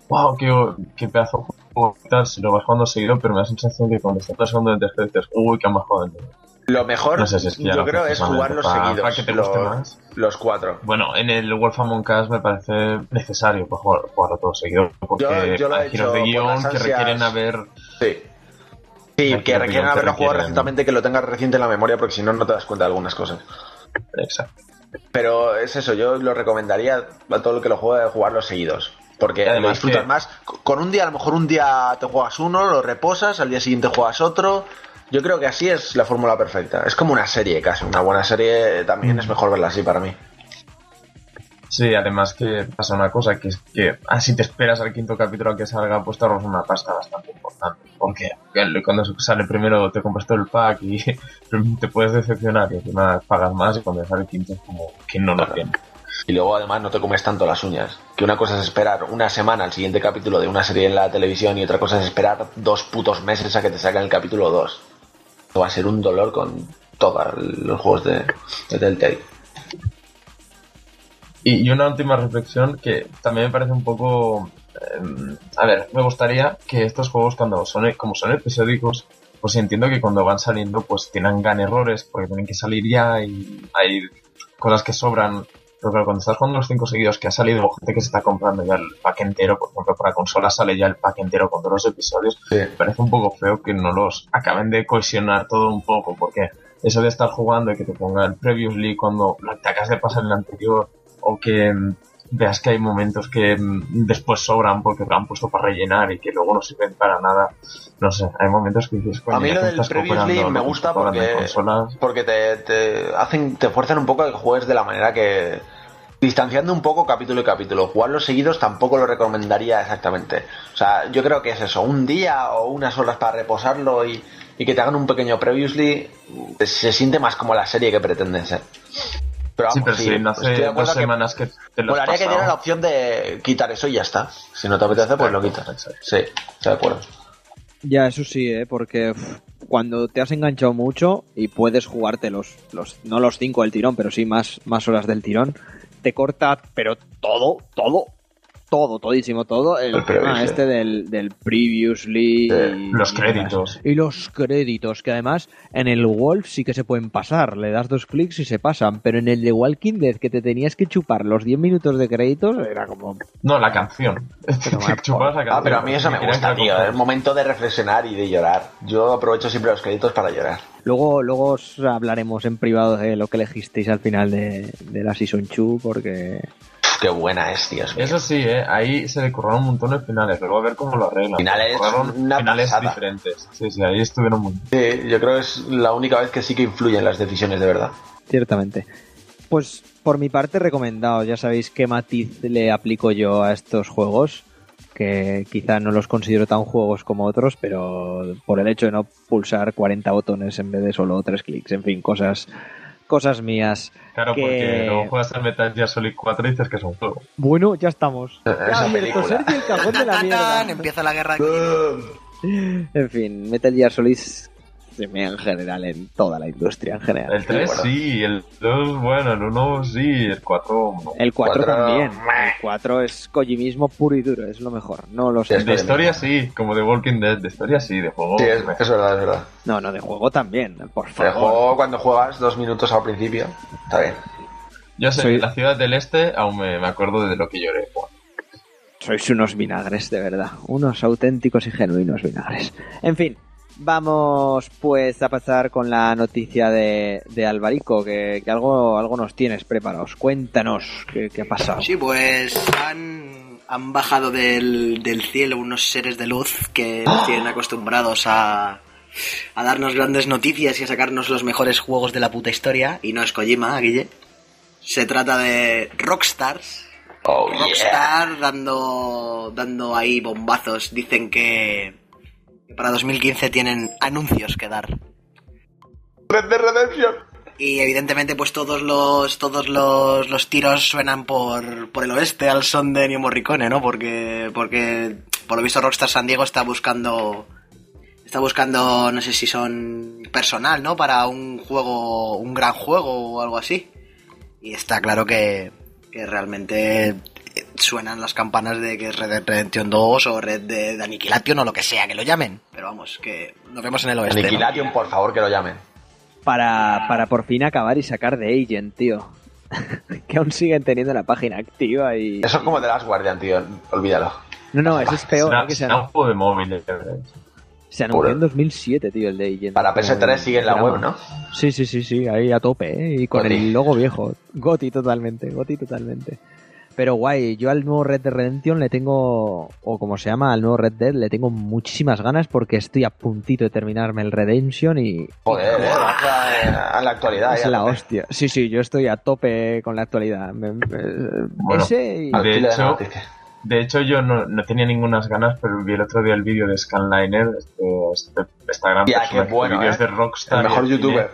wow, qué, qué pedazo de juego tal, si lo vas jugando seguido, pero me da la sensación que cuando estás pasando en tercero dices, uy, que han bajado nivel. Lo mejor, No sé si es que ya yo lo creo, es jugarlos para- seguidos. para que te guste los, más. los cuatro. Bueno, en el Wolf Among Us me parece necesario pues, jugar, jugarlo todo seguido, porque Yo- yo lo he hay giros hecho de guion que requieren haber Sí. Sí, que requieren haberlo jugado recientemente, que lo tengas reciente en la memoria, porque si no, no te das cuenta de algunas cosas. Exacto. Pero es eso, yo lo recomendaría a todo el que lo juegue jugarlos seguidos. Porque Además lo disfrutas más. Con un día, a lo mejor un día te juegas uno, lo reposas, al día siguiente juegas otro. Yo creo que así es la fórmula perfecta. Es como una serie casi. Una buena serie también es mejor verla así para mí. Sí, además que pasa una cosa, que es que así te esperas al quinto capítulo a que salga, pues te ahorras una pasta bastante importante. Porque cuando sale primero te compras todo el pack y (laughs) te puedes decepcionar y encima pagas más y cuando sale el quinto es como que no lo tiene. Y luego además no te comes tanto las uñas. Que una cosa es esperar una semana al siguiente capítulo de una serie en la televisión y otra cosa es esperar dos putos meses a que te saquen el capítulo 2. Va a ser un dolor con todos los juegos de, de Telltale. Y, y una última reflexión que también me parece un poco... eh, a ver, me gustaría que estos juegos cuando son, como son episódicos, pues entiendo que cuando van saliendo pues tengan errores porque tienen que salir ya y hay cosas que sobran. Pero claro, cuando estás jugando los cinco seguidos que ha salido gente que se está comprando ya el pack entero, por ejemplo, para consola sale ya el pack entero con todos los episodios, me parece un poco feo que no los acaben de cohesionar todo un poco, porque eso de estar jugando y que te ponga el previously cuando te acabas de pasar el anterior, o que mm, veas que hay momentos que mm, después sobran porque lo han puesto para rellenar y que luego no sirven para nada. No sé, hay momentos que dices, A mí lo del Previously me gusta porque, porque te, te hacen, te fuerzan un poco a que juegues de la manera que. Distanciando un poco capítulo y capítulo. Jugarlos seguidos tampoco lo recomendaría exactamente. O sea, yo creo que es eso, un día o unas horas para reposarlo y, y que te hagan un pequeño previously, se siente más como la serie que pretenden ser. Pero sí, vamos, pero sí, si no hace dos que semanas que te lo Molaría que dieran la opción de quitar eso y ya está. Si no te apetece, pues lo quitas. Sí, estoy de acuerdo. Ya, eso sí, ¿eh? porque uf, cuando te has enganchado mucho y puedes jugarte los, los no los cinco del tirón, pero sí más, más horas del tirón, te corta, pero todo, todo, todo, todísimo, todo el, El tema este del, del previously y, Los créditos. Y los créditos, que además en el Wolf sí que se pueden pasar, le das dos clics y se pasan, pero en el de Walking Dead que te tenías que chupar los 10 minutos de créditos era como... No, la canción. (laughs) Chupabas la Ah, canción. pero a mí eso me gusta, tío. Es momento de reflexionar y de llorar. Yo aprovecho siempre los créditos para llorar. Luego, luego os hablaremos en privado de lo que elegisteis al final de, de la Season 2, porque Qué buena es, Dios mío. Eso sí, ¿eh? ahí se le curraron un montón de finales, luego a ver cómo lo arreglan. Finales, una finales pasada. diferentes. Sí, sí, ahí estuvieron muy Sí, yo creo que es la única vez que sí que influyen las decisiones de verdad. Ciertamente. Pues por mi parte recomendado, ya sabéis qué matiz le aplico yo a estos juegos, que quizá no los considero tan juegos como otros, pero por el hecho de no pulsar 40 botones en vez de solo 3 clics, en fin, cosas cosas mías. Claro, que- porque luego juegas al Metal Gear Solid 4 y dices que es un juego. Bueno, ya estamos. Ya Esa abierto película. Sergio el cajón de la mierda. Empieza la guerra. (laughs) En fin, Metal Gear Solid en general en toda la industria en general. El 3 bueno. sí, el 2 bueno, el 1 sí, el 4 no. El 4 Cuatro, también. meh. El 4 es Kojimismo puro y duro, es lo mejor. No lo sé. De historia sí, como de Walking Dead, de historia sí, de juego. Sí, es, verdad, es verdad. No, no, de juego también, por favor. juego cuando juegas dos minutos al principio, está bien. Yo sé, Soy- la ciudad del este aún me, me acuerdo de lo que lloré. Bueno, Sois unos vinagres, de verdad. Unos auténticos y genuinos vinagres. En fin, vamos pues a pasar con la noticia de, de Alvarico, que, que algo, algo nos tienes preparados. Cuéntanos qué, qué ha pasado. Sí, pues han, han bajado del, del cielo unos seres de luz que nos tienen acostumbrados a, a darnos grandes noticias y a sacarnos los mejores juegos de la puta historia. Y no es Kojima, Guille. Se trata de Rockstars. Oh, yeah. Rockstar dando, dando ahí bombazos. Dicen que, que para 2015 tienen anuncios que dar. Red Dead Redemption. Y evidentemente pues todos los todos los, los tiros suenan por, por el oeste al son de Ennio Morricone, ¿no? Porque porque por lo visto Rockstar San Diego está buscando está buscando no sé si son personal, ¿no? Para un juego un gran juego o algo así. Y está claro que, que realmente suenan las campanas de que es Red Dead Redemption 2 o Red Dead Annihilation o lo que sea que lo llamen. Pero vamos, que nos vemos en el oeste. ¿no? Aniquilation, por favor, que lo llamen. Para, para por fin acabar y sacar de Agent, tío. (laughs) que aún siguen teniendo la página activa y... Eso es como de las Guardian, tío. Olvídalo. No, no, eso es peor. será, ¿eh? que se, será un anu- juego de móviles. se anunció en 2007, tío, el de Agent. Para PS3 sigue en la web, ¿no? Sí, sí, sí, sí, ahí a tope, ¿eh? Y con Goti. el logo viejo. Goti totalmente, Goti totalmente. Pero guay, yo al nuevo Red Dead Redemption le tengo, o como se llama, al nuevo Red Dead le tengo muchísimas ganas porque estoy a puntito de terminarme el Redemption y Joder, eh, vas a, a la actualidad. es ya, la hostia. Sí, sí, yo estoy a tope con la actualidad. Bueno, ese y... De hecho. De hecho, yo no, no tenía ninguna ganas, pero vi el otro día el vídeo de Scanliner, este, este, esta gran Ya, persona qué bueno, que ¿eh? de Rockstar. El y mejor cine. youtuber.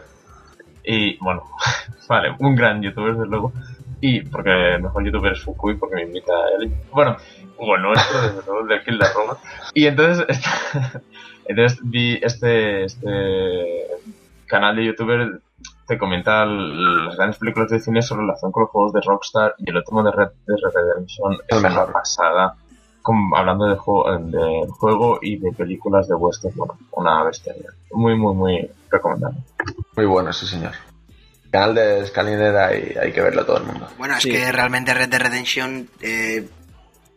Y bueno, (laughs) vale, un gran youtuber, desde luego. Y porque el mejor youtuber es Fukui, porque me invita a él. Bueno, Hugo nuestro, desde luego, el del Kill de Roma. Y entonces, (laughs) entonces vi este, este canal de youtuber te comenta las grandes películas de cine sobre relación con los juegos de Rockstar y el último de Red Dead Redemption es una pasada. Como hablando del juego, del juego y de películas de western, bueno, una bestia. Muy, muy, muy recomendable. Muy bueno, sí, señor. Canal de Scaliner hay, hay que verlo todo el mundo. Bueno, es Sí. que realmente Red Dead Redemption, eh,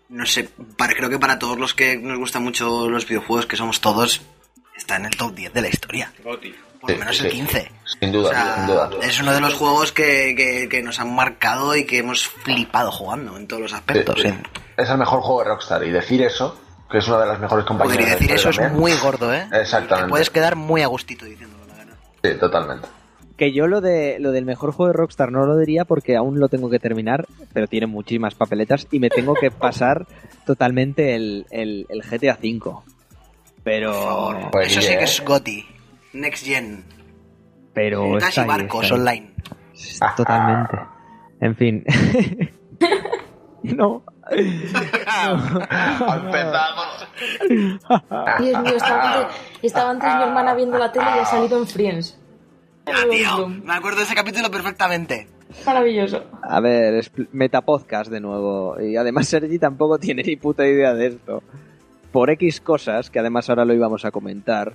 no sé, para, creo que para todos los que nos gustan mucho los videojuegos, que somos todos, está en el top 10 de la historia. Por lo Sí, menos sí. el 15. Sin duda, O sea, sin duda. es uno de los juegos que, que- que nos han marcado y que hemos flipado jugando en todos los aspectos. Sí, sí. Es el mejor juego de Rockstar. Y decir eso, que es una de las mejores compañías. La decir eso es muy gordo, ¿eh? Exactamente. Te puedes quedar muy a gustito diciéndolo, la verdad. Sí, totalmente. Que yo lo de lo del mejor juego de Rockstar no lo diría porque aún lo tengo que terminar, pero tiene muchísimas papeletas y me tengo que pasar (laughs) totalmente el, el, el GTA V. Pero Pues eso sí que es GOTI. Next Gen. pero Casi está ahí, barcos está ahí. online. Totalmente. En fin. (laughs) no. (laughs) Empezamos. Dios mío, estaba antes, estaba antes mi hermana viendo la tele y ha salido en Friends. Ah, tío, me acuerdo de ese capítulo perfectamente. Maravilloso. A ver, es metapodcast de nuevo. Y además Sergi tampoco tiene ni puta idea de esto. Por X cosas, que además ahora lo íbamos a comentar,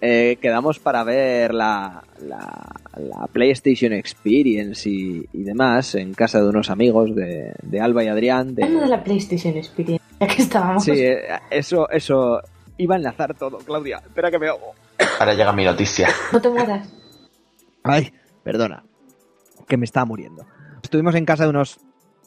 eh, quedamos para ver la, la, la PlayStation Experience y, y demás en casa de unos amigos de, de Alba y Adrián. de- de la PlayStation Experience, ya que estábamos. Sí, eh, eso, eso iba a enlazar todo, Claudia. Espera que me hago. Ahora llega mi noticia. No te mueras. Ay, perdona. Que me estaba muriendo. Estuvimos en casa de unos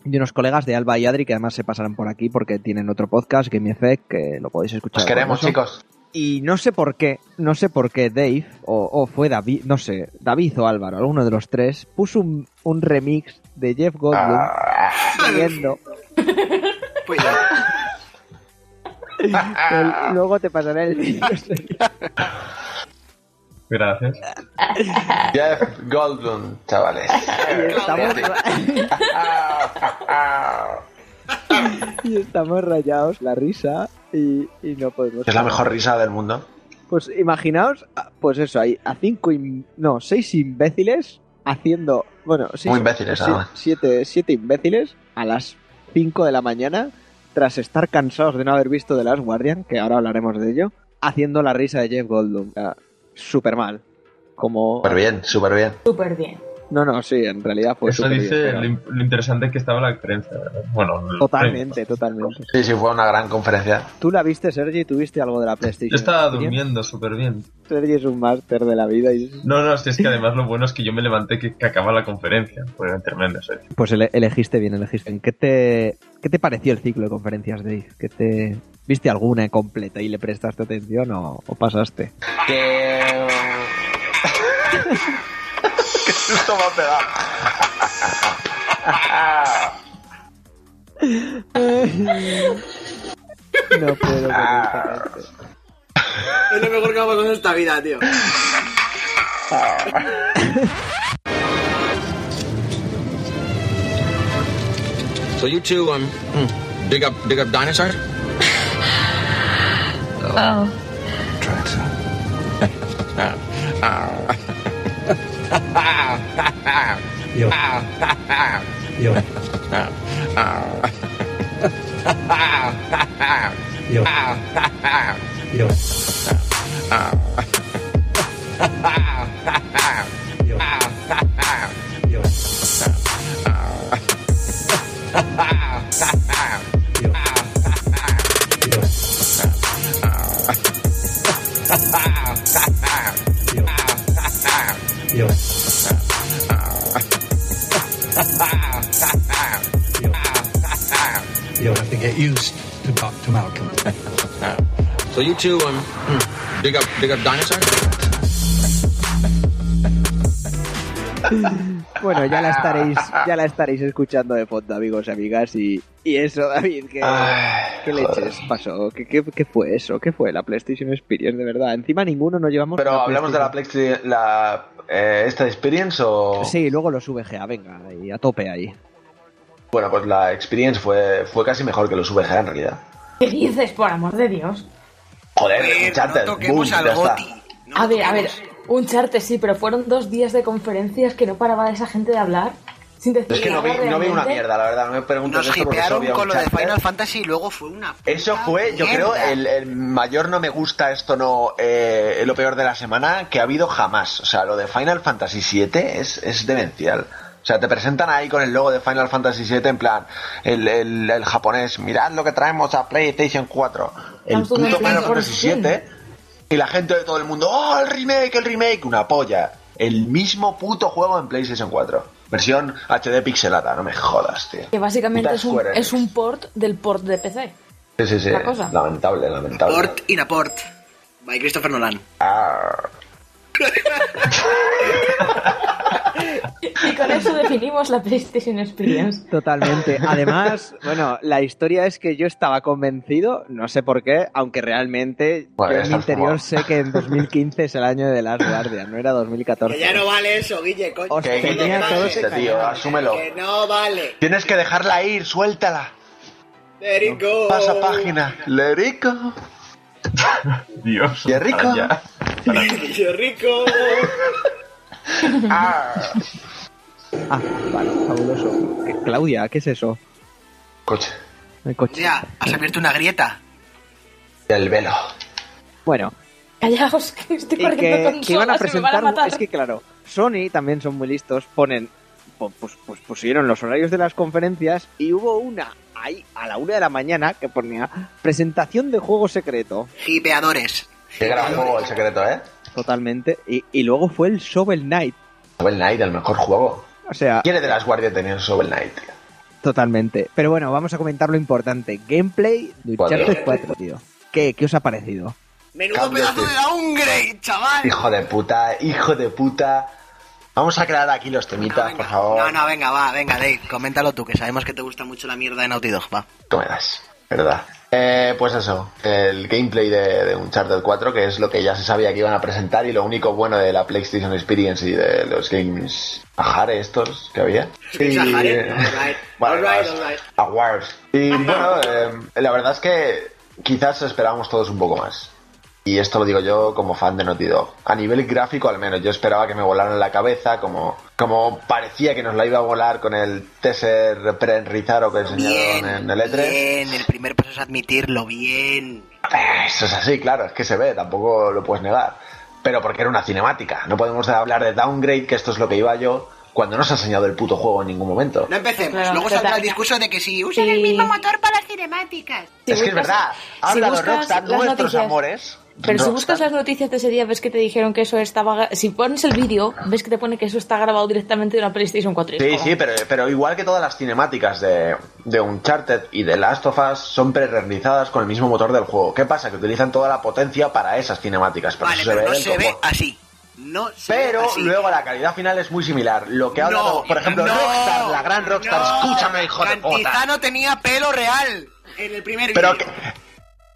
de unos colegas de Alba y Adri que además se pasarán por aquí porque tienen otro podcast, Game Effect, que lo podéis escuchar. Os queremos, chicos. Y no sé por qué, no sé por qué Dave, o, o fue David, no sé, David o Álvaro, alguno de los tres, puso un, un remix de Jeff Goldblum Ah, riendo. Pues (laughs) luego te pasaré el vídeo. (laughs) Gracias. Jeff Goldblum, chavales. Y estamos, (laughs) y estamos rayados la risa y, y no podemos. Es la mejor risa del mundo. Pues imaginaos, ah, pues eso, hay a cinco, im- no, seis imbéciles haciendo, bueno, seis, Muy imbéciles, siete, siete imbéciles a las 5 de la mañana, tras estar cansados de no haber visto The Last Guardian, que ahora hablaremos de ello, haciendo la risa de Jeff Goldblum. Súper mal. Como... Súper bien, súper bien. Súper bien. No, no, sí, en realidad fue Eso dice bien, pero- lo, interesante que estaba la experiencia. ¿verdad? Bueno, Totalmente, totalmente. Sí, sí, fue una gran conferencia. ¿Tú la viste, Sergi? ¿Tuviste algo de la PlayStation? Yo estaba durmiendo súper bien. Sergi es un máster de la vida y... No, no, si es que además lo bueno es que yo me levanté que, que acaba la conferencia. Fue tremendo, serio. Pues ele- elegiste bien, elegiste bien. ¿Qué te, ¿Qué te pareció el ciclo de conferencias, Dave? ¿Qué te... ¿Viste alguna completa y le prestaste atención o, o pasaste? Que. (laughs) ¿Qué susto me ha pegado? No puedo con. Es lo mejor que ha pasado en esta vida, tío. So you two um hmm, dig up dig up dinosaurs? Oh. Try to. Yo. Yo. Yo. Yo. Yo. Get used to Dr. Malcolm. (laughs) So you two um dig up dig up dinosaurs? (laughs) Bueno, ya la estaréis, ya la estaréis escuchando de fondo, amigos y amigas. Y, y eso, David, ¿qué, Ay, qué joder. leches pasó? ¿Qué, qué, qué fue eso? ¿Qué fue la PlayStation Experience, de verdad? Encima ninguno nos llevamos... Pero hablamos de la PlayStation. La, eh, ¿Esta experience o.? Sí, luego los VGA, venga, y a tope ahí. Bueno, pues la experience fue, fue casi mejor que los VGA en realidad. ¿Qué dices, por amor de Dios? Joder, Joder, Uncharted, no boom, ya está. No A ver, a ver, un charte sí, pero fueron dos días de conferencias que no paraba esa gente de hablar. Sin decir Es que no vi, nada no vi una mierda, la verdad. No me preguntes Nos esto porque a con lo de. Final Fantasy y luego fue una. Eso fue, yo creo, el mayor no me gusta, esto no, eh, lo peor de la semana que ha habido jamás. O sea, lo de Final Fantasy VII es, es demencial. O sea, te presentan ahí con el logo de Final Fantasy VII en plan, el, el, el japonés, mirad lo que traemos a PlayStation 4. El puto Final Fantasy. VII y la gente de todo el mundo, ¡oh, el remake, el remake! Una polla. El mismo puto juego en PlayStation 4. Versión HD pixelada, no me jodas, tío. Que básicamente es un, es un port del port de PC. Sí, sí, sí. Lamentable, lamentable. Port in a Port. By Christopher Nolan. Ah. Y con eso definimos la PlayStation Experience. Totalmente. (laughs) Además, bueno, la historia es que yo estaba convencido, no sé por qué, aunque realmente Bueno, yo en mi interior fumado. sé que en 2015 es el año de Last Guardian, no era 2014. Que ya no vale eso, Guille, coño. Os Que tenía. Este tío, asúmelo. Que no vale. Tienes que dejarla ir, suéltala. Let it go. Pasa página. Lerico. (laughs) Dios. Qué rico. ya. Qué (laughs) rico. Ah. Ah, vale, fabuloso. ¿Qué- Claudia, ¿qué es eso? Coche. El coche. Ya, has abierto una grieta. El velo. Bueno, Callaos, que estoy y corriendo que, con que iban a presentar. es que claro, Sony también son muy listos, ponen. Po- Pues, pues pusieron los horarios de las conferencias y hubo una ahí a la una de la mañana que ponía presentación de juego secreto. Hipeadores. Qué gran juego el secreto, ¿eh? Totalmente. Y, y luego fue el Shovel Knight. Shovel Knight, el mejor juego. O sea, ¿Quién de las guardias tenía Shovel Knight? tío? Totalmente. Pero bueno, vamos a comentar lo importante. Gameplay de Cuatro. Uncharted 4, tío. ¿Qué? ¿Qué os ha parecido? Menudo Cambio, pedazo de downgrade, chaval. Hijo de puta, hijo de puta. Vamos a crear aquí los No, temitas, venga. por favor. no, no, venga, va, venga, Dave, coméntalo tú, que sabemos que te gusta mucho la mierda de Naughty Dog, va. ¿Cómo eras? ¿Verdad? Eh, pues eso, el gameplay de, de Uncharted 4, que es lo que ya se sabía que iban a presentar y lo único bueno de la PlayStation Experience y de los games Ajare estos que había. Y-. Awards. Y bueno, eh, la verdad es que quizás esperábamos todos un poco más. Y esto lo digo yo como fan de Naughty Dog. A nivel gráfico, al menos, yo esperaba que me volaran la cabeza, como, como parecía que nos la iba a volar con el Tesser pre-Rizaro que enseñaron Bien, en el E E3. bien, el primer paso es admitirlo, bien. Eso es así, claro, es que se ve, tampoco lo puedes negar. Pero porque era una cinemática. No podemos hablar de downgrade, que esto es lo que iba yo, cuando no se ha enseñado el puto juego en ningún momento. No empecemos, Claro, luego saldrá el discurso de que si usan Sí. el mismo motor para las cinemáticas. Si es que es verdad, si ha hablado buscas Rockstar, las nuestros noticias- amores. Pero si buscas las noticias de ese día, ves que te dijeron que eso estaba. Si pones el vídeo, ves que te pone que eso está grabado directamente de una PlayStation 4. Y es Sí, sí, pero, pero igual que todas las cinemáticas de, de Uncharted y de Last of Us son pre-renderizadas con el mismo motor del juego. ¿Qué pasa? Que utilizan toda la potencia para esas cinemáticas. Pero Vale, eso se pero ve no se ve así. No se Pero ve así. luego la calidad final es muy similar. Lo que ha No, hablado, por ejemplo, no, Rockstar, la gran Rockstar, no. escúchame, hijo de puta. Cantizano tenía pelo real en el primer Pero que-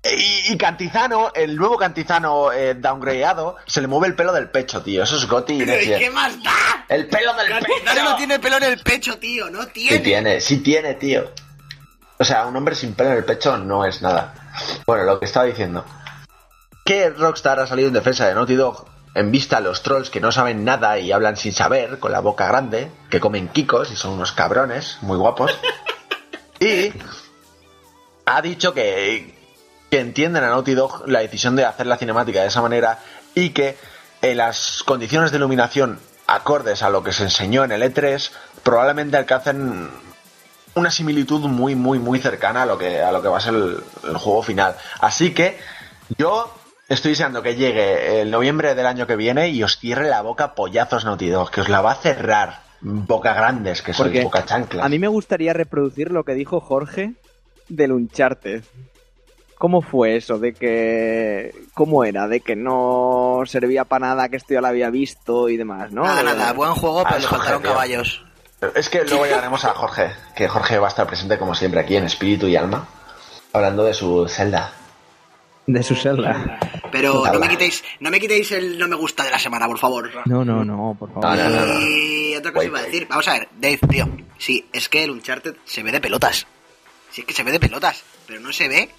y, y Cantizano, el nuevo Cantizano eh, downgradeado, se le mueve el pelo del pecho, tío. Eso es Goti y Pero, ¿y Nexier. ¿Qué más da? El pelo del Cantizano pecho. no tiene pelo en el pecho, tío, no tiene. Sí tiene, sí tiene, tío. O sea, un hombre sin pelo en el pecho no es nada. Bueno, lo que estaba diciendo. Que Rockstar ha salido en defensa de Naughty Dog en vista a los trolls que no saben nada y hablan sin saber, con la boca grande, que comen kikos y son unos cabrones muy guapos. (laughs) Y ha dicho que, que entienden a Naughty Dog la decisión de hacer la cinemática de esa manera y que en las condiciones de iluminación acordes a lo que se enseñó en el E3 probablemente alcancen una similitud muy muy muy cercana a lo que a lo que va a ser el, el juego final así que yo estoy deseando que llegue el noviembre del año que viene y os cierre la boca pollazos Naughty Dog que os la va a cerrar boca grandes que sois Porque boca chanclas a mí me gustaría reproducir lo que dijo Jorge del Uncharted. ¿Cómo fue eso? De que. ¿Cómo era? De que no servía para nada, que esto ya lo había visto y demás, ¿no? Nada, nada, buen juego, pero le Jorge, faltaron tío. caballos. Es que luego llegaremos a Jorge, que Jorge va a estar presente como siempre aquí en espíritu y alma, hablando de su celda. De su celda. Pero no me quitéis, no me quitéis el no me gusta de la semana, por favor. No, no, no, por favor. No, no, no, no. Y otra cosa iba a decir, vamos a ver, Dave, tío, sí, es que el Uncharted se ve de pelotas. Sí, es que se ve de pelotas, pero no se ve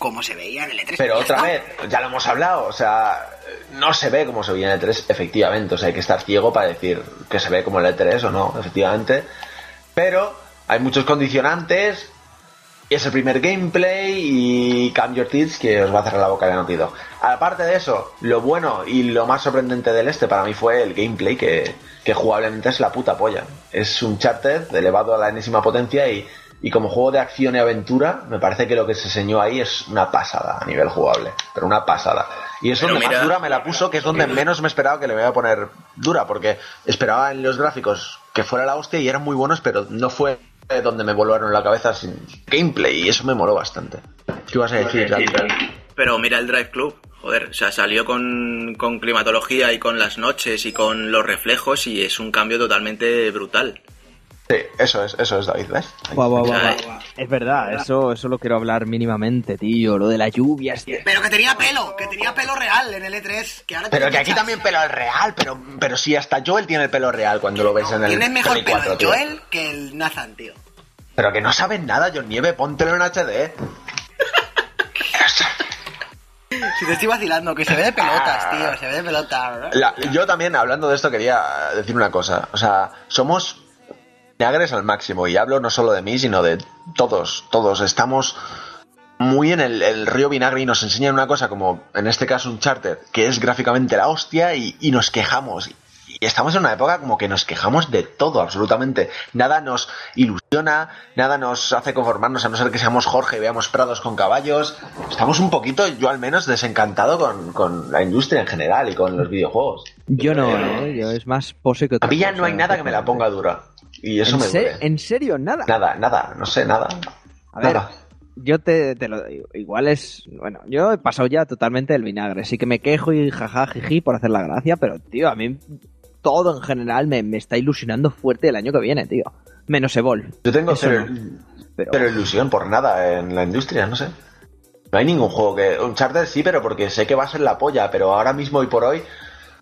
como se veía en el E3. Pero otra está. vez, ya lo hemos hablado, o sea, no se ve como se veía en el E3, efectivamente, o sea, hay que estar ciego para decir que se ve como el E3 o no, efectivamente. Pero hay muchos condicionantes, y es el primer gameplay y Cam Your Tits que os va a cerrar la boca de Dog. Aparte de eso, lo bueno y lo más sorprendente del este para mí fue el gameplay, que, que jugablemente es la puta polla. Es un charter elevado a la enésima potencia y, y como juego de acción y aventura, me parece que lo que se enseñó ahí es una pasada a nivel jugable, pero una pasada. Y es Pero donde más mira- dura me la puso, que es donde menos me esperaba que le me iba a poner dura, porque esperaba en los gráficos que fuera la hostia y eran muy buenos, pero no fue donde me volaron la cabeza sin gameplay y eso me moló bastante. ¿Qué ibas a decir, Jack? Pero mira el Drive Club, joder, o sea, salió con, con climatología y con las noches y con los reflejos y es un cambio totalmente brutal. Sí, eso es, eso es David, ¿ves? Guau, guau, guau, O sea, guau. Es verdad, eso, eso lo quiero hablar mínimamente, tío. Lo de las lluvias, tío. Pero que tenía pelo, que tenía pelo real en el E3. Que ahora Pero que aquí también pelo es real, pero, pero sí, hasta Joel tiene el pelo real cuando lo ves en el Tiene mejor Play pelo 4, el tío. Joel que el Nathan, tío. Pero que no saben nada, John Nieve, póntelo en HD. Si te estoy vacilando, que se ve de pelotas, tío, se ve de pelotas. La- yo también, hablando de esto, quería decir una cosa. O sea, somos vinagres al máximo. Y hablo no solo de mí, sino de todos. Todos estamos muy en el, el río vinagre y nos enseñan una cosa como, en este caso, un charter, que es gráficamente la hostia y, y nos quejamos. Y estamos en una época como que nos quejamos de todo, absolutamente. Nada nos ilusiona, nada nos hace conformarnos, a no ser que seamos Jorge y veamos prados con caballos. Estamos un poquito, yo al menos, desencantado con, con la industria en general y con los videojuegos. Yo no, ¿eh? Yo es más pose que A otra mí ya cosa, no hay nada que me la ponga dura. Y eso ¿En, me se- duele. ¿En serio? Nada. Nada, nada, no sé, nada. A ver, Nada. yo te, te lo digo. Igual es. Bueno, yo he pasado ya totalmente del vinagre. Sí que me quejo y jaja, jiji por hacer la gracia, pero, tío, a mí todo en general me, me está ilusionando fuerte el año que viene, tío. Menos Evol. Yo tengo cero, no. Pero, cero ilusión por nada en la industria, no sé. No hay ningún juego que. Uncharted sí, pero porque sé que va a ser la polla, pero ahora mismo y por hoy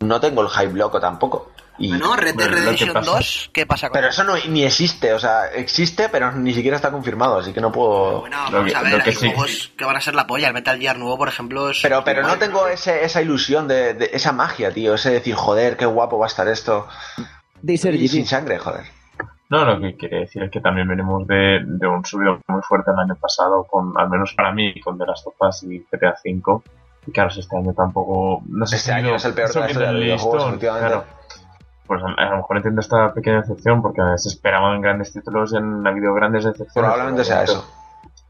no tengo el hype loco tampoco. Y... Bueno, Red Dead Bueno, lo Redemption pasa- 2, ¿qué pasa con Pero eso no ni existe, o sea, existe, pero ni siquiera está confirmado, así que no puedo. Bueno, Lo vamos que- a ver, lo que hay sí. juegos que van a ser la polla. El Metal Gear nuevo, por ejemplo, es... Pero, pero no tengo ese, esa ilusión de, de esa magia, tío. Ese decir, joder, qué guapo va a estar esto. Deezer Y sin sangre, joder. No, lo que quiere decir es que también venimos de, de un subido muy fuerte el año pasado, con al menos para mí, con The Last of Us y GTA V. Y claro, este año tampoco. No sé Este si año lo- es el peor de la historia de los efectivamente. claro. Pues a, a lo mejor entiendo esta pequeña decepción, porque se esperaban grandes títulos y han habido grandes decepciones. Probablemente sea eso.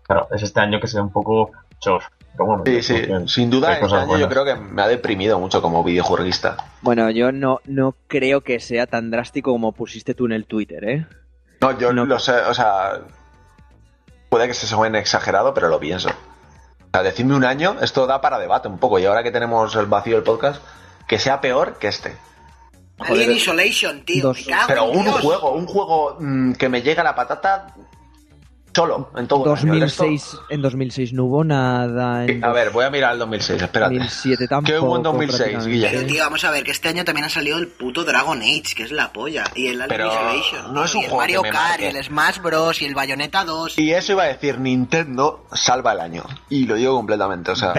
Claro, es este año que sea un poco chor. Pero bueno, Sí, yo sí. Sin duda, este año yo creo que me ha deprimido mucho como videojueguista. Bueno, yo no, no creo que sea tan drástico como pusiste tú en el Twitter, ¿eh? No, yo No. lo sé, o sea. Puede que se suene exagerado, pero lo pienso. O sea, decidme un año, esto da para debate un poco. Y ahora que tenemos el vacío del podcast, que sea peor que este. Alien. Isolation, tío. Dos. me cago Pero un Dios. juego, un juego mm, que me llega a la patata solo, en todo el año. El resto- 2006, en 2006 no hubo nada. En A ver, voy a mirar el 2006, espérate. 2007 tampoco. ¿Qué hubo en 2006, prácticamente. Guille? Pero, tío, vamos a ver, que este año también ha salido el puto Dragon Age, que es la polla. Y el Alien Pero Isolation. no es un y el juego Mario que me Kart, y el Smash Bros. y el Bayonetta 2. Y eso iba a decir, Nintendo salva el año. Y lo digo completamente, o sea...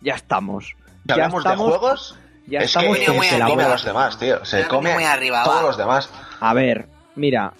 Ya estamos. Ya hablamos estamos, de juegos, ya es estamos que muy se la come a los demás, tío. Se Ya come muy arriba, a todos va. los demás. A ver, mira,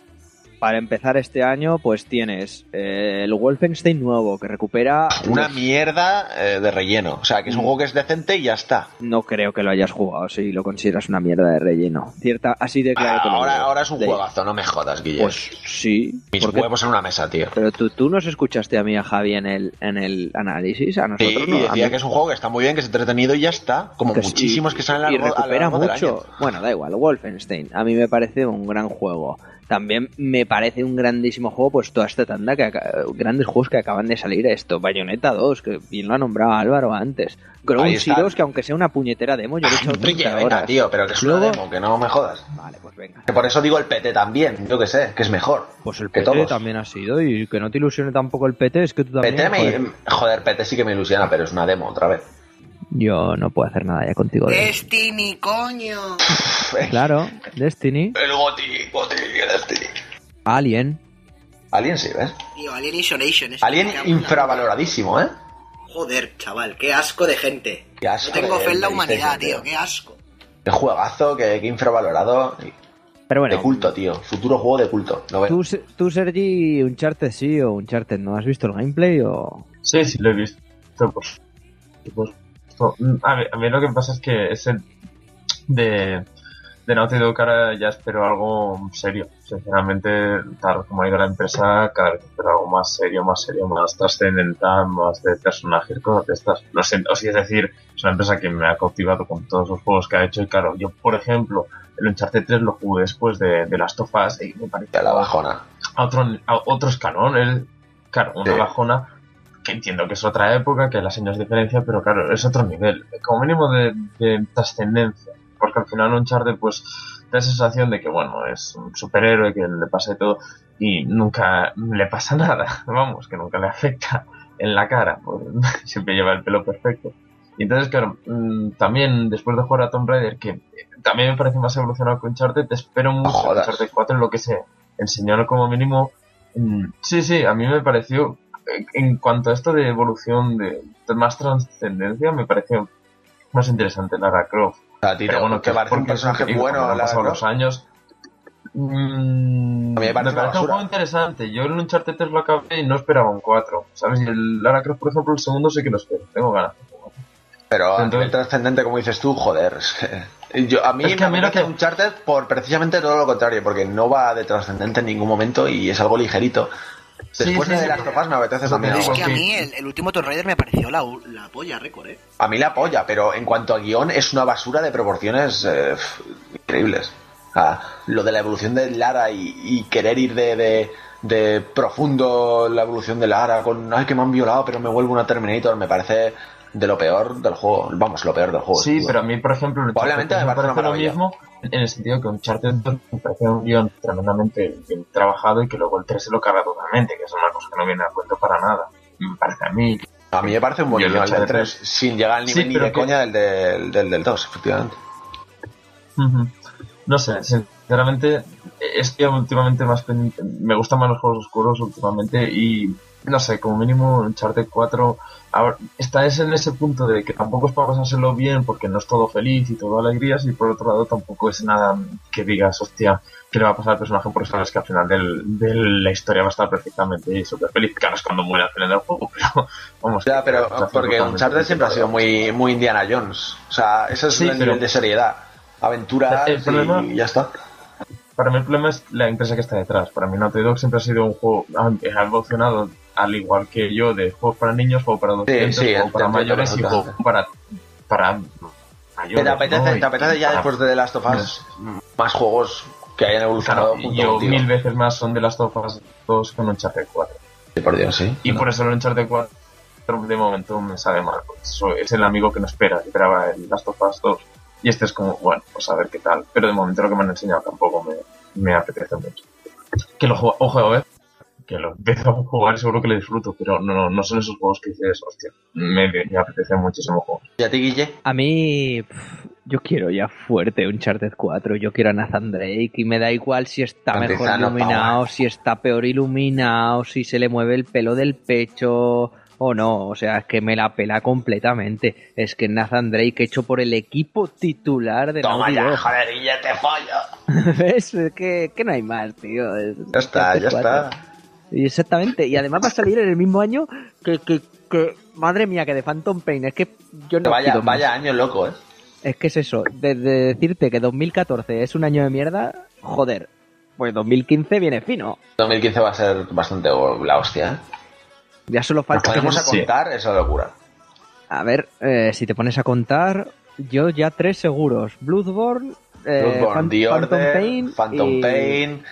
para empezar este año, pues tienes eh, el Wolfenstein nuevo que recupera. Una los- mierda eh, de relleno. O sea, que es un Mm. juego que es decente y ya está. No creo que lo hayas jugado si lo consideras una mierda de relleno. Cierta, así de claro que lo ahora, ahora es un De- juegazo, no me jodas, Guille. Pues sí. Mis porque- huevos en una mesa, tío. Pero tú, tú nos escuchaste a mí y a Javi en el, en el análisis, a nosotros y no. a decía mí- que es un juego que está muy bien, que es entretenido y ya está. Como que sí, muchísimos que salen a y lo largo- a lo recupera largo del año. mucho. Bueno, da igual, Wolfenstein. A mí me parece un gran juego. También me parece un grandísimo juego, pues toda esta tanda que grandes juegos que acaban de salir esto. Bayonetta 2, que bien lo ha nombrado Álvaro antes. Ground. Zeroes, que aunque sea una puñetera demo, yo le he echado Guille, 30 venga, tío, pero que es Luego- una demo, que no me jodas. Vale, pues venga. Que por eso digo el PT también, yo que sé, que es mejor. Pues el PT todos. también ha sido, y que no te ilusione tampoco el PT, es que tú también... PT me- joder, joder, PT sí que me ilusiona, pero es una demo otra vez. Yo no puedo hacer nada ya contigo. de- Destiny, coño. Claro, Destiny, El Goti, Goti, el Destiny. Alien... Alien sí, ¿ves? Tío, Alien Isolation. es Alien infravaloradísimo, ¿eh? Joder, chaval, qué asco de gente. Qué asco no tengo de- fe en la humanidad, tío, qué asco. Qué juegazo, qué, qué infravalorado. Pero bueno, de culto, tío. Futuro juego de culto. Lo. ¿Tú, tú, Sergi, Uncharted sí o Uncharted no? ¿Has visto el gameplay o...? Sí, sí, lo he visto. Pues, pues, a, mí, a mí lo que pasa es que ese de, de Naughty Dog ahora ya espero algo serio. Sinceramente, tal como ha ido la empresa, cada vez espero algo más serio, más serio, más trascendental, más de personajes, cosas de estas. No sé, o sea, es decir, es una empresa que me ha cautivado con todos los juegos que ha hecho y claro, yo, por ejemplo, el Uncharted 3 lo jugué después de, de Last of Us y me pareció A la bajona. a otro, a otro escalón. Es, claro, una Sí. bajona que entiendo que es otra época, que las años diferencia, pero claro, es otro nivel. Como mínimo de, de trascendencia. Porque al final Uncharted pues da esa sensación de que, bueno, es un superhéroe, que le pasa de todo y nunca le pasa (laughs) nada. Vamos, que nunca le afecta en la cara. pues, (laughs) siempre lleva el pelo perfecto. Y entonces, claro, mm, también después de jugar a Tomb Raider, que también me parece más evolucionado que Uncharted, espero mucho jodas. Uncharted 4 en lo que se enseñaron como mínimo. mm, Sí, sí, a mí me pareció, en cuanto a esto de evolución, de, de más trascendencia, me pareció más interesante Lara Croft. A ti te, Pero bueno, te parece un personaje bueno, Lara Croft? los años. Mm, A mí me parece un juego interesante. Yo el Uncharted 3 lo acabé y no esperaba un 4. ¿Sabes? Y el Lara Croft, por ejemplo, el segundo sí que lo espero. Tengo ganas. Pero a Entonces- trascendente, como dices tú, joder. (laughs) Yo, a mí Es que a me mí parece que- Uncharted por precisamente todo lo contrario, porque no va de trascendente en ningún momento y es algo ligerito. Después sí, de sí. las tofas me apetece también Es que a mí el, el último Tomb Raider me pareció la, la polla, récord, eh. A mí la polla, pero en cuanto a guion es una basura de proporciones eh, increíbles. O sea, lo de la evolución de Lara y, y querer ir de, de, de profundo la evolución de Lara con, ay, que me han violado, pero me vuelvo una Terminator, me parece de lo peor del juego. Vamos, lo peor del juego. Sí, tío. pero a mí, por ejemplo, Probablemente me parece lo mismo en el sentido que Uncharted 2 me parece un guion tremendamente bien trabajado y que luego el 3 se lo carga totalmente, que es una cosa que no viene a cuento para nada. Me parece a mí. A mí me parece un buen Yo el del Uncharted 3, sin llegar al nivel Sí, ni de que- coña del del, del, del 2, efectivamente. No sé, sinceramente, estoy últimamente más pendiente. Me gustan más los juegos oscuros últimamente y no sé, como mínimo Uncharted 4 ahora, está es en ese punto de que tampoco es para pasárselo bien porque no es todo feliz y todo alegrías y por otro lado tampoco es nada que digas, hostia, ¿qué le va a pasar al personaje? Porque sabes que al final del, de la historia va a estar perfectamente y súper feliz. Claro, es cuando muere al final del juego, pero (laughs) vamos. Ya, pero que- porque Uncharted siempre ha sido muy, muy Indiana Jones. O sea, ese es Sí, el pero- nivel de seriedad. Aventura El problema- y ya está. Para mí el problema es la empresa que está detrás. Para mí Naughty Dog siempre ha sido un juego, ha ha evolucionado al igual que yo de juegos para niños, juego para adolescentes, sí, juego para entiendo mayores y perfectamente. juego para, para ¿Te mayores. apetece, ¿no? Te apetece ya para- después de The Last of Us más juegos que hayan evolucionado Claro, yo contigo? mil veces más son de las Us 2 con Uncharted 4. Sí, por Dios, sí. Y por eso el Uncharted 4 de momento me sabe mal. es el amigo que no espera, esperaba el Last of Us 2. Y este es como, bueno, pues a ver qué tal. Pero de momento lo que me han enseñado tampoco me, me apetece mucho. Que lo juego, ojo, ver, que lo empiezo a jugar y seguro que lo disfruto, pero no, no, no son esos juegos que dices, hostia, me, me apetece muchísimo juego. ¿Y a ti, Guille? A mí, yo quiero ya fuerte Uncharted 4. Yo quiero a Nathan Drake y me da igual si está mejor iluminado, si está peor iluminado, si se le mueve el pelo del pecho o no. O sea, es que me la pela completamente. Es que Nathan Drake hecho por el equipo titular de Toma ya, joder, Guille, te follo. (laughs) ¿Ves? Es que, que no hay más, tío. Es Ya está, ya Uncharted 4. está. Y Exactamente. Y además va a salir en el mismo año que, que, que madre mía, que de Phantom Pain. Es que yo no vaya, vaya año loco, ¿eh? Es que es eso, de, de decirte que 2014 es un año de mierda, joder, pues 2015 viene fino. 2015 va a ser bastante la hostia, ¿eh? Ya solo Nos falta... ponemos a contar esa locura. A ver, eh, si te pones a contar, yo ya tres seguros. Bloodborne, eh, Bloodborne, Phan- The Phantom Pain, Phantom y Pain,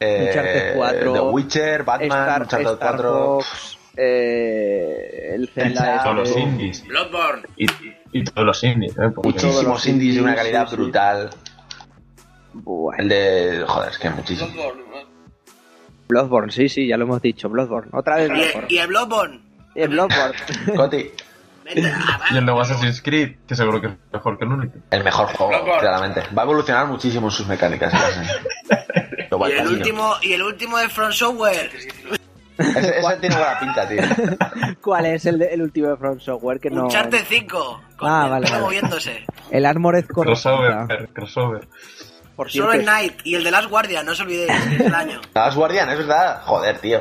eh, Uncharted 4, The Witcher, Batman, Star, Uncharted Star 4... Fox, eh, el Zelda... todos los este- indies. Bloodborne. Y, y- y todos los indies, ¿eh? Muchísimos los indies de una calidad sí, brutal. Bueno, El de... Joder, es que muchísimo. Bloodborne, sí, sí, ya lo hemos dicho, Bloodborne. Otra vez Bloodborne. Y, y el Bloodborne. Y el Bloodborne. (laughs) Coti, Y el nuevo Assassin's Creed, que seguro que es mejor que el único. el mejor juego, Bloodborne. claramente. Va a evolucionar muchísimo en sus mecánicas. (laughs) Va Y el último, y el último de Front Software. Ese, ese tiene buena pinta, tío. (laughs) ¿Cuál es el, de- el último de From Software que no... Uncharted 5. Con Ah, el vale, vale. moviéndose. El Armored Core. Crossover, crossover. Por Solo cierto, en Night. Y el de Last Guardian, no os olvidéis. es el año. Las Guardian, es verdad. Joder, tío.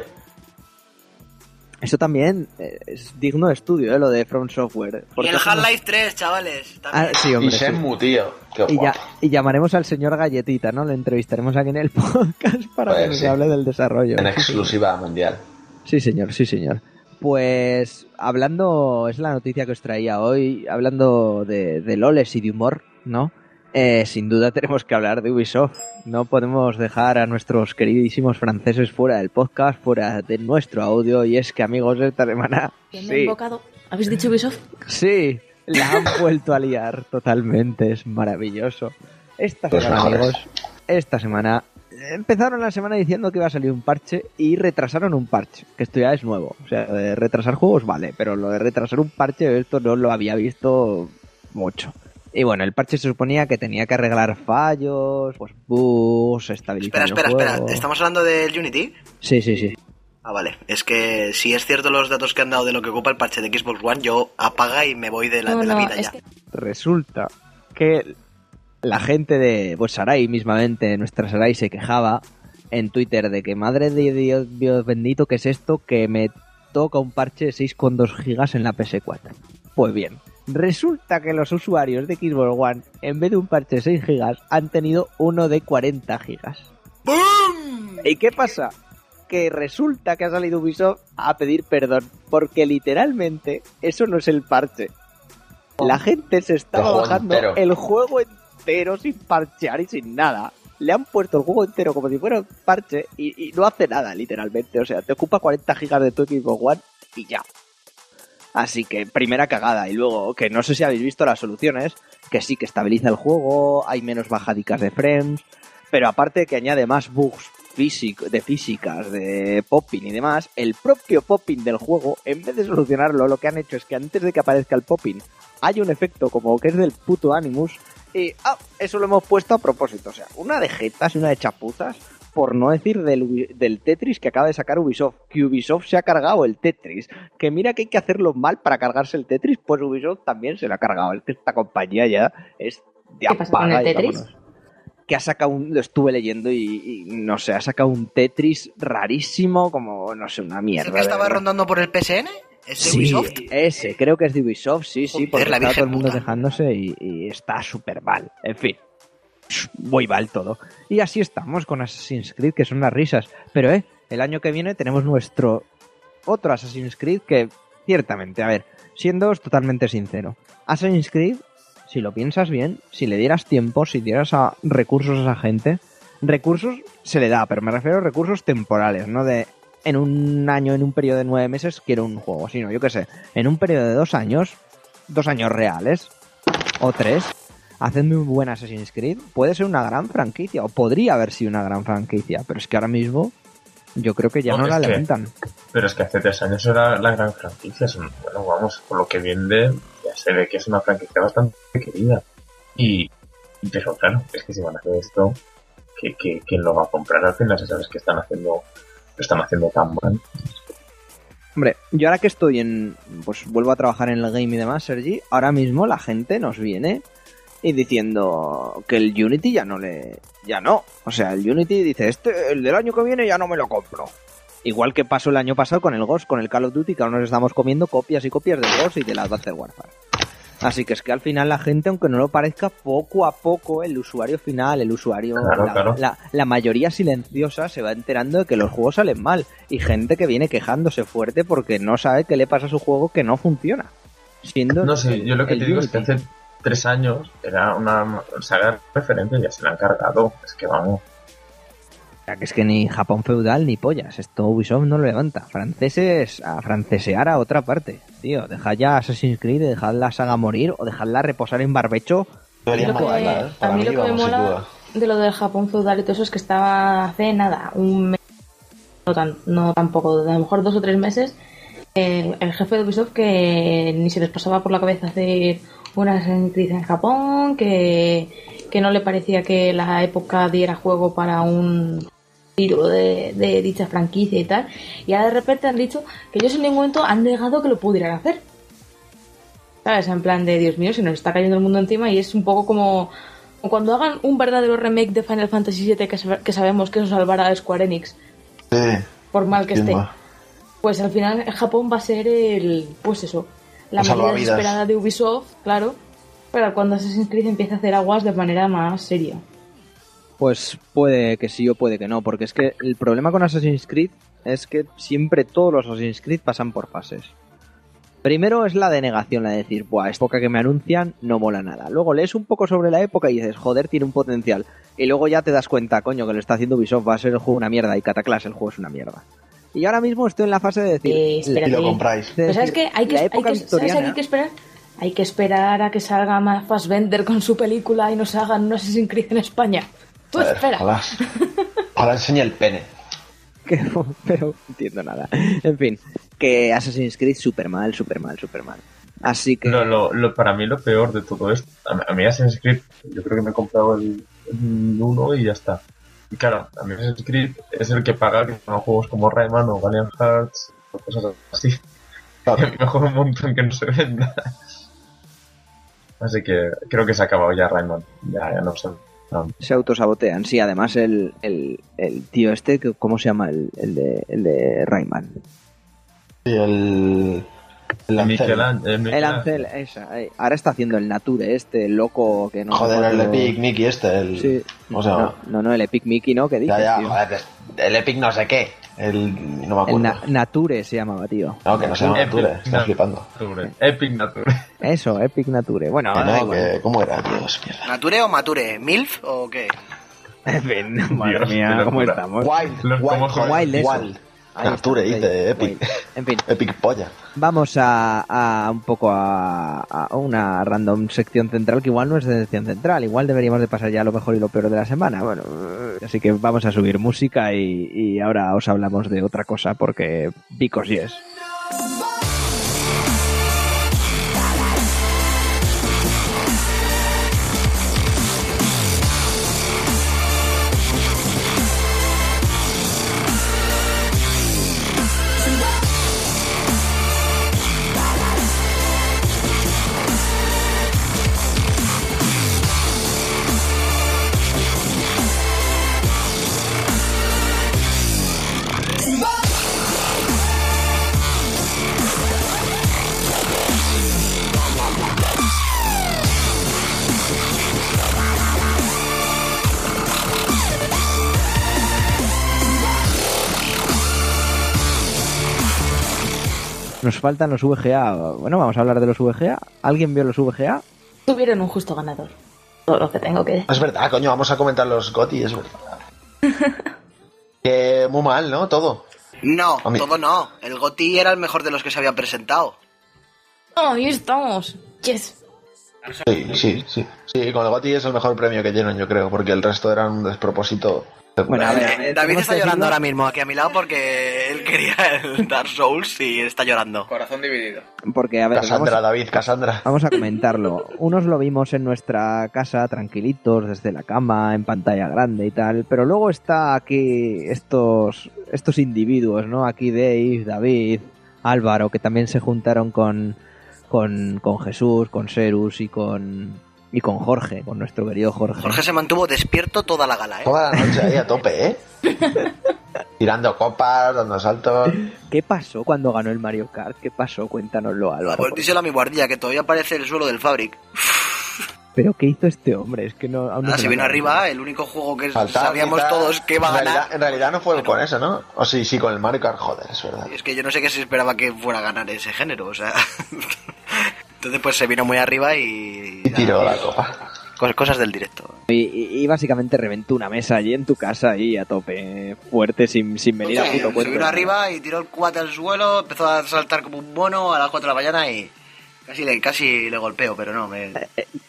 Eso también eh, es digno de estudio, ¿eh? lo de From Software. Y Porque el Half-Life 3, chavales. Ah, Y hombre. sí. Shenmue, tío. Qué Y, ya, y llamaremos al señor Galletita, ¿no? Le entrevistaremos aquí en el (laughs) podcast para Pues que nos sí. hable del desarrollo. En exclusiva mundial. Sí, señor, sí, señor. Pues hablando, es la noticia que os traía hoy, hablando de, de loles y de humor, ¿no? Eh, sin duda (laughs) tenemos que hablar de Ubisoft. No podemos dejar a nuestros queridísimos franceses fuera del podcast, fuera de nuestro audio. Y es que, amigos, esta semana. ¿Quién me ha Sí, invocado? ¿Habéis dicho Ubisoft? sí, la han (laughs) vuelto a liar totalmente. Es maravilloso. Esta Los semana, amigos, esta semana empezaron la semana diciendo que iba a salir un parche y retrasaron un parche, que esto ya es nuevo. O sea, de retrasar juegos vale, pero lo de retrasar un parche, esto no lo había visto mucho. Y bueno, el parche se suponía que tenía que arreglar fallos, pues bugs, estabilizar Espera, espera, el espera. ¿Estamos hablando del Unity? Sí, sí, sí. Ah, vale. Es que si es cierto los datos que han dado de lo que ocupa el parche de Xbox One, yo apaga y me voy de la, No, de la no, vida es ya. que Resulta que la gente de pues Sarai mismamente, nuestra Sarai se quejaba en Twitter de que madre de Dios, Dios bendito, ¿qué es esto? Que me toca un parche de 6,2 gigas en la PS4. Pues bien, resulta que los usuarios de Xbox One, en vez de un parche de 6 gigas, han tenido uno de 40 gigas. ¡Bum! ¿Y qué pasa? Que resulta que ha salido Ubisoft a pedir perdón, porque literalmente eso no es el parche. La gente se estaba bajando entero. el juego entero sin parchear y sin nada. le han puesto el juego entero como si fuera un parche y, y no hace nada, literalmente. O sea, te ocupa 40 gigas de tu equipo One y ya. Así que primera cagada. Y luego, que no sé si habéis visto las soluciones, que sí que estabiliza el juego, hay menos bajadicas de frames, pero aparte que añade más bugs de físicas, de popping y demás, el propio popping del juego, en vez de solucionarlo, lo que han hecho es que antes de que aparezca el popping, hay un efecto como que es del puto Animus, y ah, eso lo hemos puesto a propósito. O sea, una de jetas y una de chapuzas, por no decir del, del Tetris que acaba de sacar Ubisoft. Que Ubisoft se ha cargado el Tetris. Que mira que hay que hacerlo mal para cargarse el Tetris, pues Ubisoft también se lo ha cargado. Es que esta compañía ya es de ¿Qué pasa con el Tetris? Que ha sacado un, lo estuve leyendo y, y no sé, ha sacado un Tetris rarísimo, como, no sé, una ¿Es mierda. el que estaba rondando por el PSN? ¿Es de Sí, Ubisoft? ese, creo que es de Ubisoft, sí, sí, porque la está todo el mundo puta. quejándose y, y está súper mal. En fin, muy mal todo. Y así estamos con Assassin's Creed, que son unas risas. Pero, eh, el año que viene tenemos nuestro otro Assassin's Creed que, ciertamente, a ver, siendo totalmente sincero, Assassin's Creed, si lo piensas bien, si le dieras tiempo, si dieras a recursos a esa gente, recursos se le da, pero me refiero a recursos temporales, no de en un año, en un periodo de nueve meses quiero un juego, sino yo qué sé, en un periodo de dos años, dos años reales, o tres, haciendo un buen Assassin's Creed, puede ser una gran franquicia, o podría haber sido una gran franquicia, pero es que ahora mismo yo creo que ya No, no, la levantan. Pero es que hace tres años era la gran franquicia. Bueno, vamos, por lo que vende, ya se ve que es una franquicia bastante querida. Y, pero claro, es que si van a hacer esto, que, que, ¿quién lo va a comprar al final? Sabes que están haciendo, lo están haciendo tan mal. Hombre, yo ahora que estoy en. Pues vuelvo a trabajar en el game y demás, Sergi. Ahora mismo la gente nos viene y diciendo que el Unity ya no le. Ya no. O sea, el Unity dice: Este, el del año que viene ya no me lo compro. Igual que pasó el año pasado con el Ghost, con el Call of Duty, que ahora nos estamos comiendo copias y copias del Ghost y de la Advanced Warfare. Así que es que al final la gente, aunque no lo parezca, poco a poco el usuario final, el usuario, Claro, la, claro. la- la mayoría silenciosa se va enterando de que los juegos salen mal. Y gente que viene quejándose fuerte porque no sabe qué le pasa a su juego que no funciona. Siendo No sé, yo lo que te digo es que hace tres años era una saga referente y ya se la han cargado. Es que vamos. O sea, que es que ni Japón feudal ni pollas. Esto Ubisoft no lo levanta. Franceses a francesear a otra parte. Tío, dejad ya Assassin's Creed, dejad la saga morir o dejadla reposar en barbecho. Deberían Lo que- matarla, ¿eh? A mí mí, lo que me mola de lo del Japón feudal y todo eso es que estaba hace nada, un mes, no, tan, no tampoco, a lo mejor dos o tres meses, el, el jefe de Ubisoft que ni se les pasaba por la cabeza hacer una Assassin's Creed en Japón, que, que no le parecía que la época diera juego para un tiro de, de dicha franquicia y tal, y ahora de repente han dicho que ellos en ningún momento han negado que lo pudieran hacer. ¿Sabes? En plan de, Dios mío, se nos está cayendo el mundo encima y es un poco como cuando hagan un verdadero remake de Final Fantasy VII que, que sabemos que eso salvará a Square Enix, Sí, por mal que esté. Pues al final Japón va a ser el, pues eso, la medida desesperada de Ubisoft, claro, para cuando Assassin's Creed empiece a hacer aguas de manera más seria. Pues puede que sí o puede que no, porque es que el problema con Assassin's Creed es que siempre todos los Assassin's Creed pasan por fases. Primero es la denegación, la de decir, buah, esta época que me anuncian no mola nada. Luego lees un poco sobre la época y dices, joder, tiene un potencial. Y luego ya te das cuenta, coño, que lo está haciendo Ubisoft, va a ser el juego una mierda y Cataclash el juego es una mierda. Y ahora mismo estoy en la fase de decir, Eh, espérate. Y lo compráis. de ¿sabes qué? Hay que, hay que- ¿sabes victoriana, a qué hay que esperar? Hay que esperar a que salga más Fassbender con su película y nos hagan un Assassin's Creed en España. Tú Joder, espera. Ojalá, (laughs) ojalá enseñe el pene. que- pero no entiendo nada. En fin, que Assassin's Creed súper mal, súper mal, súper mal. Así que... No, lo, lo- para mí lo peor de todo esto, a, mí- a mí Assassin's Creed, yo creo que me he comprado el 1 y ya está. Y claro, a mí Assassin's Creed es el que paga que son juegos como Rayman o Valiant Hearts o cosas así. (laughs) Claro. Y mejor un montón que no se venda. Así que creo que se ha acabado ya Rayman. Ya, ya no sé. No. se autosabotean. Sí, además el, el, el tío este, que- ¿cómo se llama? El, el de, el de Rayman. Y el. El Ancel. An- El Ancel, esa. Ahora está haciendo el Nature este, el loco que no... Joder, el Epic Mickey este. El, Sí. ¿Cómo se llama? No, no, no, el Epic Mickey, ¿no? ¿Qué dices, ya, ya, tío? joder, el Epic no sé qué. El. No me El acuerdo. Na- Nature se llamaba, tío. No, que no se llama Epic Nature, estás Nature. flipando. Epic Nature. Eso, Epic Nature. Bueno, Que no, que, ¿Cómo era, Dios? Mierda. ¿Nature o Mature? ¿Milf o qué? En (laughs) fin, madre Dios, mía, ¿cómo estamos? Wild, Los wild, Wild, eso. wild. Dice, Wild, Epic. En fin, (laughs) Epic polla. vamos a, a un poco a, a una random sección central que igual no es de sección central, igual deberíamos de pasar ya lo mejor y lo peor de la semana. Bueno, eh, así que vamos a subir música y, y ahora os hablamos de otra cosa porque because yes. Nos faltan los VGA. Bueno, vamos a hablar de los VGA. ¿Alguien vio los VGA? Tuvieron un justo ganador. Todo lo que tengo que decir. Es verdad, coño, vamos a comentar los GOTY, es verdad. (laughs) que muy mal, ¿no? Todo. No, todo no. El GOTI era el mejor de los que se habían presentado. Oh, ahí estamos. Yes. Sí, sí, sí. Sí, con el GOTY es el mejor premio que tienen, yo creo, porque el resto eran un despropósito. Bueno, a ver, Eh, ver, David tenemos está llorando decirlo. ahora mismo aquí a mi lado porque él quería el Dark Souls y está llorando. Corazón dividido. Porque, a ver, vamos, Cassandra, David, Cassandra. vamos a comentarlo. Unos lo vimos en nuestra casa tranquilitos, desde la cama, en pantalla grande y tal, pero luego está aquí estos, estos individuos, ¿no? Aquí Dave, David, Álvaro, que también se juntaron con, con, con Jesús, con Serus y con, y con Jorge, con nuestro querido Jorge. Jorge se mantuvo despierto toda la gala, ¿eh? Toda la noche ahí a tope, ¿eh? (laughs) Tirando copas, dando saltos. ¿Qué pasó cuando ganó el Mario Kart? ¿Qué pasó? Cuéntanoslo, Álvaro. Pues díselo a mi guardia que todavía parece el suelo del Fabric. (laughs) ¿Pero qué hizo este hombre? Es que no... aún no Nada, se se me vino acaba. arriba, el único juego que Faltaba sabíamos quizá- todos que iba a en realidad, ganar. en realidad no fue con eso, ¿no? O sí, sí, con el Mario Kart, joder, es verdad. Es que yo no sé qué se esperaba que fuera a ganar ese género, o sea. (laughs) Entonces, pues se vino muy arriba y. Y tiró la copa. Cos- Cosas del directo. Y, y- y básicamente reventó una mesa allí en tu casa ahí a tope, fuerte, sin, sin venir a puto se cuento. vino arriba y tiró el cuate al suelo, empezó a saltar como un mono a las 4 de la mañana y. Casi le, casi le golpeo, pero no, me.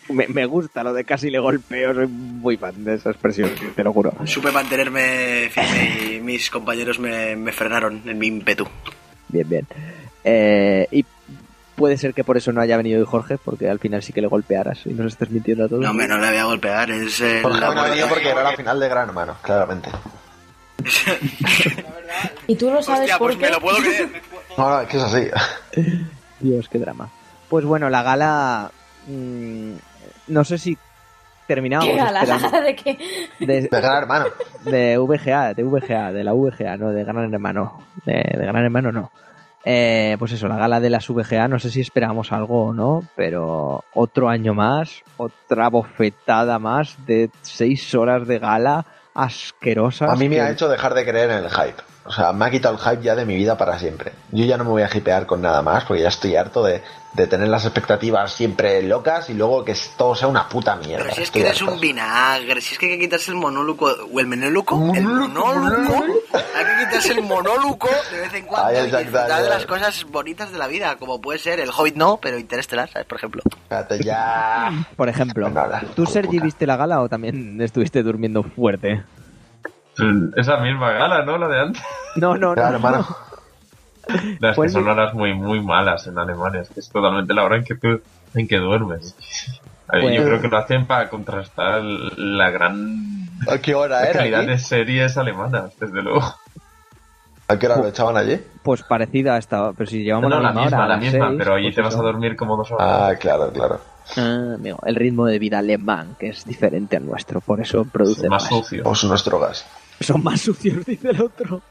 Me, me gusta lo de casi le golpeo, soy muy fan de esa expresión, te lo juro. Supe mantenerme firme y mis compañeros me, me frenaron en mi ímpetu. Bien, bien. Eh, y puede ser que por eso no haya venido hoy Jorge, porque al final sí que le golpearas y nos estés mintiendo a todos. No, hombre, no le voy a golpear, es el Jorge no ha amor- venido porque era la final de Gran Hermano, claramente. (laughs) Y tú lo sabes Hostia, por pues qué. me lo puedo creer. (laughs) No, no, es que es así. (laughs) Dios, qué drama. Pues bueno, la gala... mm, no sé si terminábamos ¿Qué gala? esperando- ¿De qué? de, De Gran Hermano. de VGA, de VGA, de la VGA, no de Gran Hermano. De, de Gran Hermano no. Eh, pues eso, la gala de las VGA, no sé si esperábamos algo o no, pero otro año más, otra bofetada más de seis horas de gala asquerosas. A mí me que- ha hecho dejar de creer en el hype. O sea, me ha quitado el hype ya de mi vida para siempre. Yo ya no me voy a hipear con nada más porque ya estoy harto de, de tener las expectativas siempre locas y luego que todo sea una puta mierda. Pero si es que eres harto. un vinagre, si es que hay que quitarse el monóluco, o el menóluco, el monóluco, hay que quitarse el monóluco de vez en cuando Ay, y exacto, disfrutar de las cosas bonitas de la vida, como puede ser el Hobbit no, pero Interestelar, ¿sabes? Por ejemplo. Espérate, ya. Por ejemplo, ahora, ¿tú, Sergi, puta. viste la gala o también estuviste durmiendo fuerte? Esa misma gala, ¿no? La de antes. No, no, Claro, no. hermano. Las Pues que son mi- horas muy, muy malas en Alemania. Es que es totalmente la hora en que tú en que duermes. A ver, Pues- Yo creo que lo hacen para contrastar la gran ¿A qué hora era? calidad aquí? de series alemanas, desde luego. ¿A qué hora lo echaban allí? Pues parecida a esta, pero si llevamos No, la, la misma hora, la misma, seis, pero allí pues te vas eso. a dormir como dos horas. Ah, claro, claro. Ah, amigo, el ritmo de vida alemán, que es diferente al nuestro, por eso produce más más. sucio. Pues nuestro gas. Son más sucios, (laughs) dice el otro.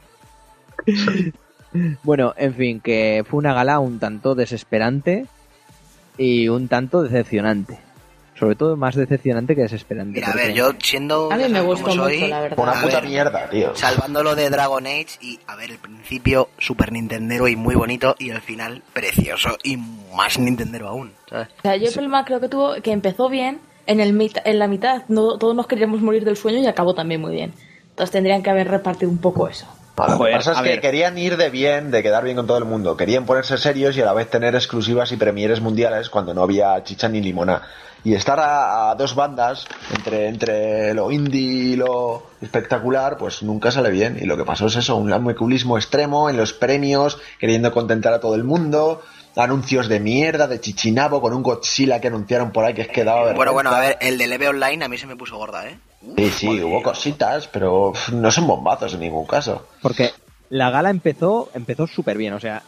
bueno, en fin, que fue una gala un tanto desesperante y un tanto decepcionante. Sobre todo más decepcionante que desesperante. Mira, a ver, yo siendo... A mí me gustó mucho, soy, la verdad. Una A puta ver. mierda, tío. Salvándolo de Dragon Age y, a ver, el principio Super Nintendero y muy bonito y el final precioso y más Nintendero aún, ¿sabes? O sea, yo el problema creo que tuvo que empezó bien, en, el mit- en la mitad no, todos nos queríamos morir del sueño y acabó también muy bien. Entonces tendrían que haber repartido un poco eso. Lo que pasa es que ver. querían ir de bien, de quedar bien con todo el mundo. Querían ponerse serios y a la vez tener exclusivas y premieres mundiales cuando no había chicha ni limona. Y estar a, a dos bandas, entre, entre lo indie y lo espectacular, pues nunca sale bien. Y lo que pasó es eso, un lambeculismo extremo en los premios, queriendo contentar a todo el mundo. Anuncios de mierda, de chichinabo, con un Godzilla que anunciaron por ahí que es que daba Bueno, vergüenza. bueno, a ver, el de Leve Online a mí se me puso gorda, ¿eh? Sí, sí, hubo cositas, pero no son bombazos en ningún caso. Porque la gala empezó, empezó súper bien, o sea,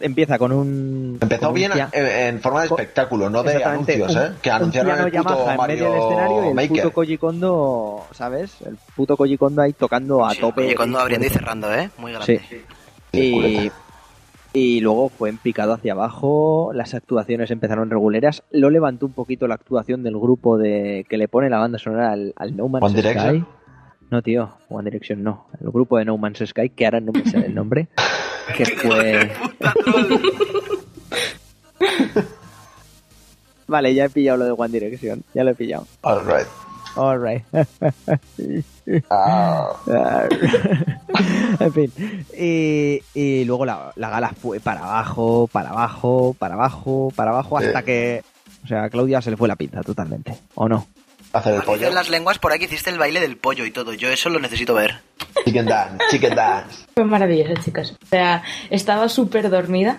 empieza con un... Empezó con un bien pia- en, en forma de espectáculo, no de anuncios, un- ¿eh? Que un anunciaron el puto Yamaha en Mario medio del escenario y el Maker. puto Koji Kondo, ¿sabes? El puto Koji Kondo ahí tocando a Sí, tope. Oye, cuando abriendo y cerrando, ¿eh? Muy grande. Sí. Sí, Y. y luego fue en picado hacia abajo, las actuaciones empezaron reguleras, lo levantó un poquito la actuación del grupo de que le pone la banda sonora al, al No Man's One Direction. Sky. No, tío, One Direction no. El grupo de No Man's Sky, que ahora no me sale el nombre, (laughs) que fue... (laughs) Vale, ya he pillado lo de One Direction, ya lo he pillado. All right. Alright. (laughs) Ah, en fin. Y, y luego la, la gala fue para abajo, para abajo, para abajo, para abajo, hsta Sí. que. O sea, a Claudia se le fue la pinza totalmente. ¿O no? hacer el pollo. Dicen las lenguas por ahí que hiciste el baile del pollo y todo. Yo eso lo necesito ver. Chicken dance, chicken dance. Fue maravilloso, chicas. O sea, estaba súper dormida,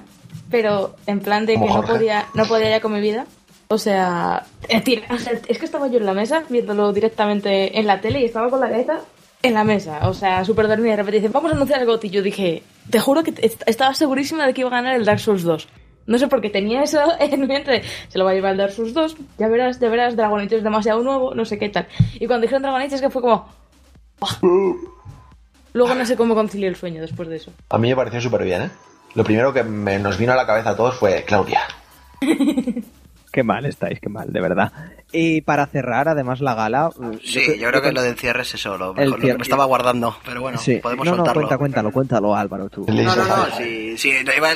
pero en plan de que Como no Jorge. podía, no podía ya con mi vida. O sea, eh, o sea, es que estaba yo en la mesa viéndolo directamente en la tele y estaba con la cabeza en la mesa. O sea, súper dormida. Y de repente dicen, vamos a anunciar el GOTY. Y yo dije, te juro que est- estaba segurísima de que iba a ganar el Dark Souls 2. No sé por qué tenía eso (laughs) en mi mente. Se lo va a llevar el Dark Souls 2. Ya verás, ya verás, Dragon Age es demasiado nuevo, no sé qué tal. Y cuando dijeron Dragon Age es que fue como... Luego no sé cómo concilié el sueño después de eso. A mí me pareció súper bien, ¿eh? Lo primero que me- nos vino a la cabeza a todos fue Claudia. (laughs) Qué mal estáis, qué mal, de verdad. Y para cerrar, además, la gala. Sí, yo, creo que lo del cierre es eso, lo, mejor, lo que cierre- me estaba guardando. Pero bueno, Sí. podemos no, no, soltarlo. cuenta, cuéntalo, cuéntalo, Álvaro, tú. No, no, no, falta. sí, sí,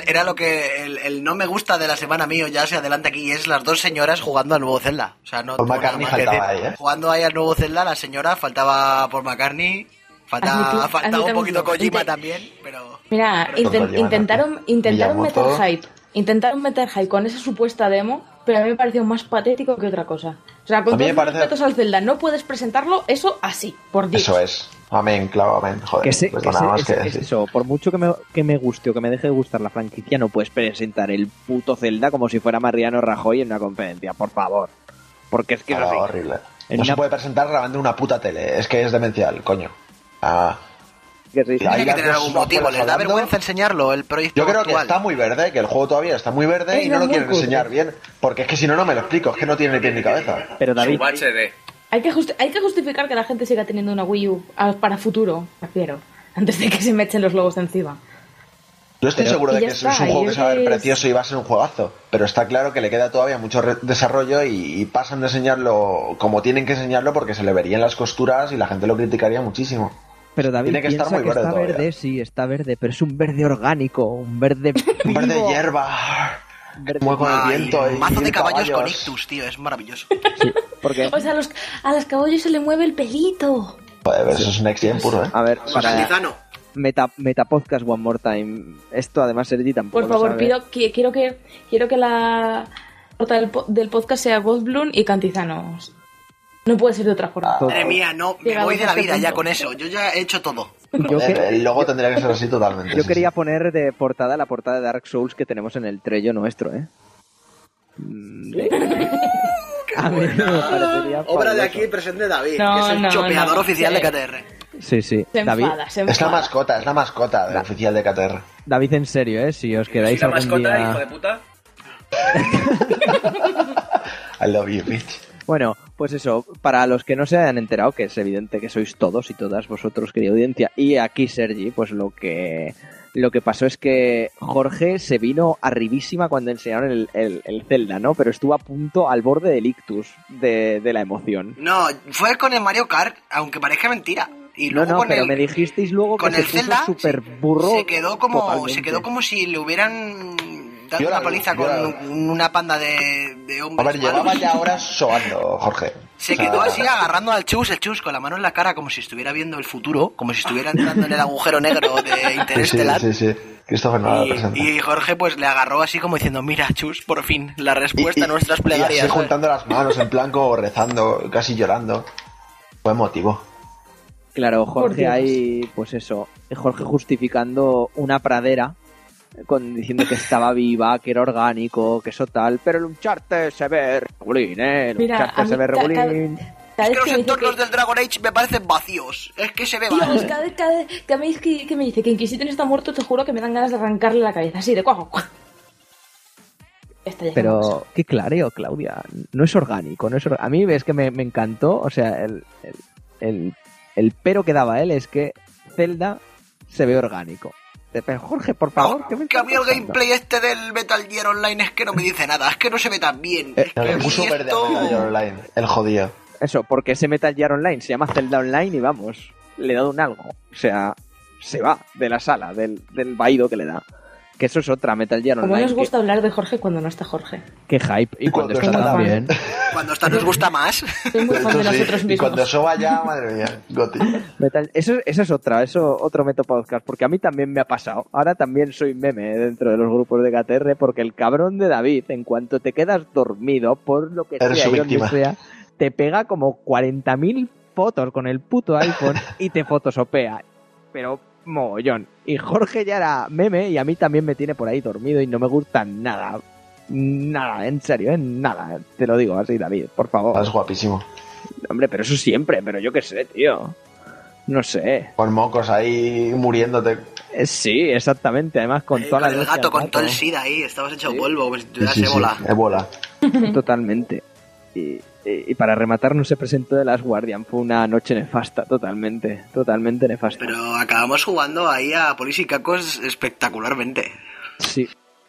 era lo que el, el no me gusta de la semana mío ya se adelanta aquí y es las dos señoras jugando al nuevo Zelda. O sea, no nada McCartney faltaba decir. ahí, ¿eh? Jugando ahí al nuevo Zelda, la señora faltaba por McCartney, faltaba, Admiti- faltaba un poquito. Kojima también, pero Mira, Pero intentaron, intentaron meter hype. Intentaron meter hype con esa supuesta demo, pero a mí me pareció más patético que otra cosa. O sea, con A mí todos parece- respetos al Zelda, no puedes presentarlo eso así, por Dios. Eso es. Amén, claro, amén. Joder, Que, se- pues que nada se- más es, que es decir. eso, por mucho que me, que me guste o que me deje de gustar la franquicia, no puedes presentar el puto Zelda como si fuera Mariano Rajoy en una conferencia, por favor. Porque es que es Ah, así. horrible. En No se puede presentar grabando una puta tele. Es que es demencial, coño. Ah, Que sí. Ahí tiene que tener algún motivo. Les da vergüenza enseñarlo, el proyecto yo creo que está muy verde, que el juego todavía está muy verde Es y no lo quieren enseñar bien. Porque es que si no, no me lo explico. Es que no tiene ni pie ni cabeza. Pero David. Hay que, justi- hay que justificar que la gente siga teniendo una Wii U a- para futuro, prefiero, (laughs) antes de que se me echen los logos de encima. Yo estoy Pero- seguro de que es, está, es un juego que se va a ver precioso y va a ser un juegazo. Pero está claro que le queda todavía mucho re- desarrollo y, y pasan de enseñarlo como tienen que enseñarlo porque se le verían las costuras y la gente lo criticaría muchísimo. Pero David tiene que estar piensa muy que verde está todavía. verde, sí, está verde, pero es un verde orgánico, un verde (laughs) Un verde vivo, hierba. un verde- Muy con el Ay, viento y mazo de caballos, con ictus, tío, es maravilloso. sí, porque, O sea, a los, a los caballos se le mueve el pelito. Joder, eso es un Next Gen puro, ¿eh? a ver, para Santizano. meta, meta podcast one more time, esto además Sergi tampoco Por lo favor, sabe. pido, qui- quiero que quiero que la nota del, po- del podcast sea Goldblum y Cantizanos. No puede ser de otra forma. Madre mía, no, me Llegamos voy de la este vida ya con eso. Yo ya he hecho todo. Yo, que- El, logo tendría que ser así totalmente. yo sí, quería sí. poner de portada la portada de Dark Souls que tenemos en el Trello nuestro, ¿eh? Mm, de- A mí me parecería Obra de aquí, presente David, No, que es el no, chopeador no. oficial Sí. de KTR. Sí, sí. Se David, enfada, se Es la mascota, es la mascota del oficial de KTR. David, en serio, ¿eh? Si os quedáis ¿La algún mascota, día... hijo de puta? (laughs) I love you, bitch. Bueno, pues eso, para los que no se hayan enterado, que es evidente que sois todos y todas vosotros, querida audiencia, y aquí Sergi, pues lo que lo que pasó es que Jorge se vino arribísima cuando enseñaron el, el, el Zelda, ¿no? Pero estuvo a punto al borde del ictus de, de la emoción. No, fue con el Mario Kart, aunque parezca mentira. Y luego no, con pero el, me dijisteis luego con que el se Zelda súper se- burro. se quedó como totalmente. se quedó como si le hubieran una vi, paliza yo la con una panda de, de A hombres ver, llevaba ya horas sobando, Jorge. Se O sea, quedó así agarrando al chus, el chus con la mano en la cara como si estuviera viendo el futuro, como si estuviera entrando en el agujero negro de (laughs) Sí, sí, Interestelar. sí, sí. Christopher Nolan presenta. Y, y Jorge pues le agarró así como diciendo, mira Chus, por fin, la respuesta a nuestras y plegarias. así juntando las manos en plan como rezando, casi llorando. Fue emotivo. Claro, Por Jorge Dios. ahí, pues eso, Jorge justificando una pradera con diciendo que estaba viva, que era orgánico, que eso tal, pero el Uncharted se ve regulín, ¿eh? El Mira, Uncharted se ve regulín. Cada Es vez que que los me entornos que... del Dragon Age me parecen vacíos. Es que se ve Dios, vacío. cada, cada, cada vez que, que me dice que Inquisitor está muerto, te juro que me dan ganas de arrancarle la cabeza, así de cuajo. Pero, qué clareo, Claudia. No es orgánico, no es A mí es que me, me encantó, o sea, el, el, el, el pero que daba él es que Zelda se ve orgánico. Pero Jorge, por favor, ¿qué me Que a mí el gameplay este del Metal Gear Online es que no me dice nada, es que no se ve tan bien. Eh, Es que El puso verde esto- a Metal Gear Online, el jodido. Eso, porque ese Metal Gear Online se llama Zelda Online y vamos, le he dado un algo. O sea, se va de la sala, del, del vaído que le da. Que eso es otra Metal Gear Como Online. nos gusta hablar de Jorge cuando no está Jorge. Qué, hype. Y cuando, Cuando está está también. Cuando está nos gusta más. Soy muy fan de Eso sí, nosotros y mismos. cuando eso vaya, madre mía, Goti. Metal- eso, eso es otra, eso otro meto podcast, porque a mí también me ha pasado. Ahora también soy meme dentro de los grupos de KTR, porque el cabrón de David, en cuanto te quedas dormido, por lo que Eres sea, su víctima. sea, te pega como 40.000 fotos con el puto iPhone y te (laughs) fotosopea. Pero mogollón. Y Jorge ya era meme y a mí también me tiene por ahí dormido y no me gusta nada. Nada, en serio, ¿eh? nada. Te lo digo así, David, por favor. Es guapísimo. Hombre, pero eso siempre, pero yo qué sé, tío. No sé. Con mocos ahí muriéndote. Eh, Sí, exactamente. Además, con Eh, toda con la el gato, con todo el SIDA ahí, estabas hecho Sí. polvo, como si tuvieras sí, sí, ébola. ébola. Totalmente. Y, y- y para rematar, no se presentó de las Guardian. Fue una noche nefasta, totalmente. Totalmente nefasta. Pero acabamos jugando ahí a Polis y Cacos espectacularmente. Sí,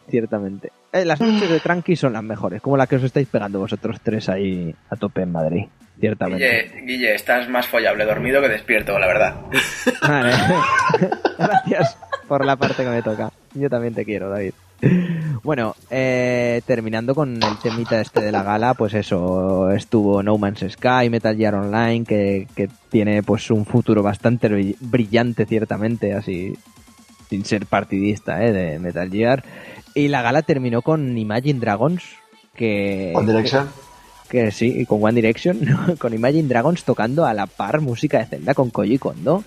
ciertamente. Eh, las noches de Tranqui son las mejores, como la que os estáis pegando vosotros tres ahí a tope en Madrid. Ciertamente. Guille, Guille, estás más follable dormido que despierto, la verdad. Vale. (laughs) (laughs) Gracias por la parte que me toca. Yo también te quiero, David. Bueno, eh, terminando con el temita este de la gala, pues eso, estuvo No Man's Sky, Metal Gear Online, que, que tiene pues un futuro bastante brill- brillante, ciertamente, así, sin ser partidista, eh, de Metal Gear. Y la gala terminó con Imagine Dragons, que... One Direction. Que sí, con One Direction, (laughs) con Imagine Dragons tocando a la par música de Zelda con Koji Kondo,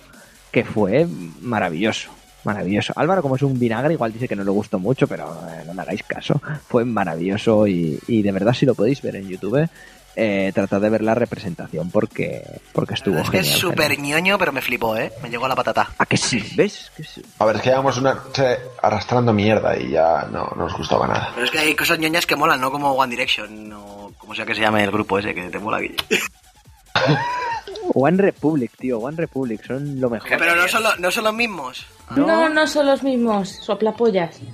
que fue maravilloso, maravilloso. Álvaro, como es un vinagre, igual dice que no le gustó mucho, pero eh, no me hagáis caso. Fue maravilloso y, y de verdad si lo podéis ver en YouTube, eh, tratad de ver la representación porque, porque estuvo Es que genial. es súper ñoño, pero me flipó, ¿eh? Me llegó a la patata. ¿A que sí? ¿Ves? Que sí. A ver, es que llevamos una noche arrastrando mierda y ya no, no nos gustaba nada. Pero es que hay cosas ñoñas que molan, no como One Direction o como sea que se llame el grupo ese que te mola, Guille. One Republic, tío, One Republic, son lo mejor. Pero no son, lo- no son los mismos. No, no, son los mismos, soplapollas. (laughs)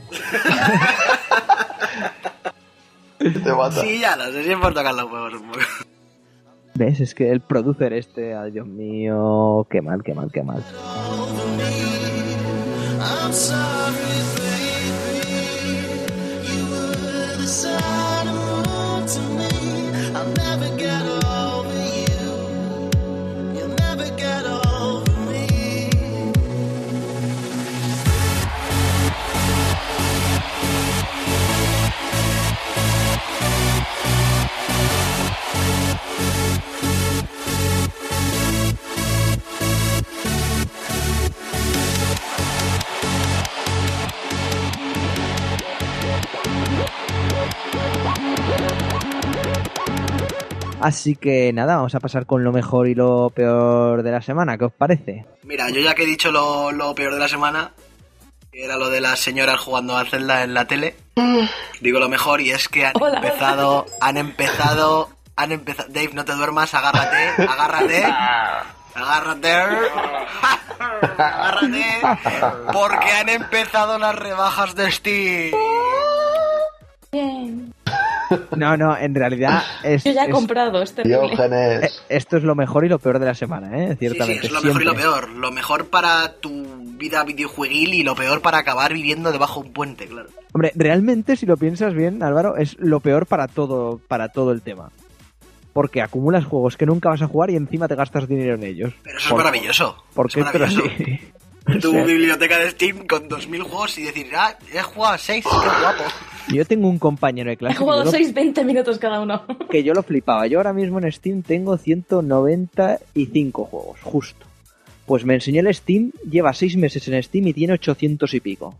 Te mata. Sí, ya lo sé, sí es por tocar los huevos un poco. ¿Ves? Es que el producer este, ay Dios mío, qué mal, qué mal, qué mal. Así que nada, vamos a pasar con lo mejor y lo peor de la semana. ¿Qué os parece? Mira, yo ya que he dicho lo, lo peor de la semana, que era lo de las señoras jugando a Zelda en la tele, digo lo mejor y es que han Hola. empezado, han empezado, han empezado... Dave, no te duermas, agárrate, agárrate. Agárrate. Agárrate. Porque han empezado las rebajas de Steam. Bien. No, no, en realidad es, Yo ya he es- comprado, es terrible. eh, Diógenes. esto es lo mejor y lo peor de la semana, ¿eh? Sí, sí, Ciertamente. es lo mejor y lo peor. Lo mejor para tu vida videojueguil y lo peor para acabar viviendo debajo de un puente, claro. Hombre, realmente, si lo piensas bien, Álvaro, es lo peor para todo, para todo el tema. Porque acumulas juegos que nunca vas a jugar y encima te gastas dinero en ellos. Pero eso Por- es maravilloso. ¿Por Es qué? Pero maravilloso. sí. (laughs) Tu O sea, biblioteca de Steam con 2.000 juegos y decir, ah, he jugado a 6, qué guapo. Yo tengo un compañero de He clase que yo, jugado lo, 6, 20 minutos cada uno. (laughs) que yo lo flipaba. Yo ahora mismo en Steam tengo 195 juegos, justo. Pues me enseñó el Steam, lleva 6 meses en Steam y tiene 800 y pico.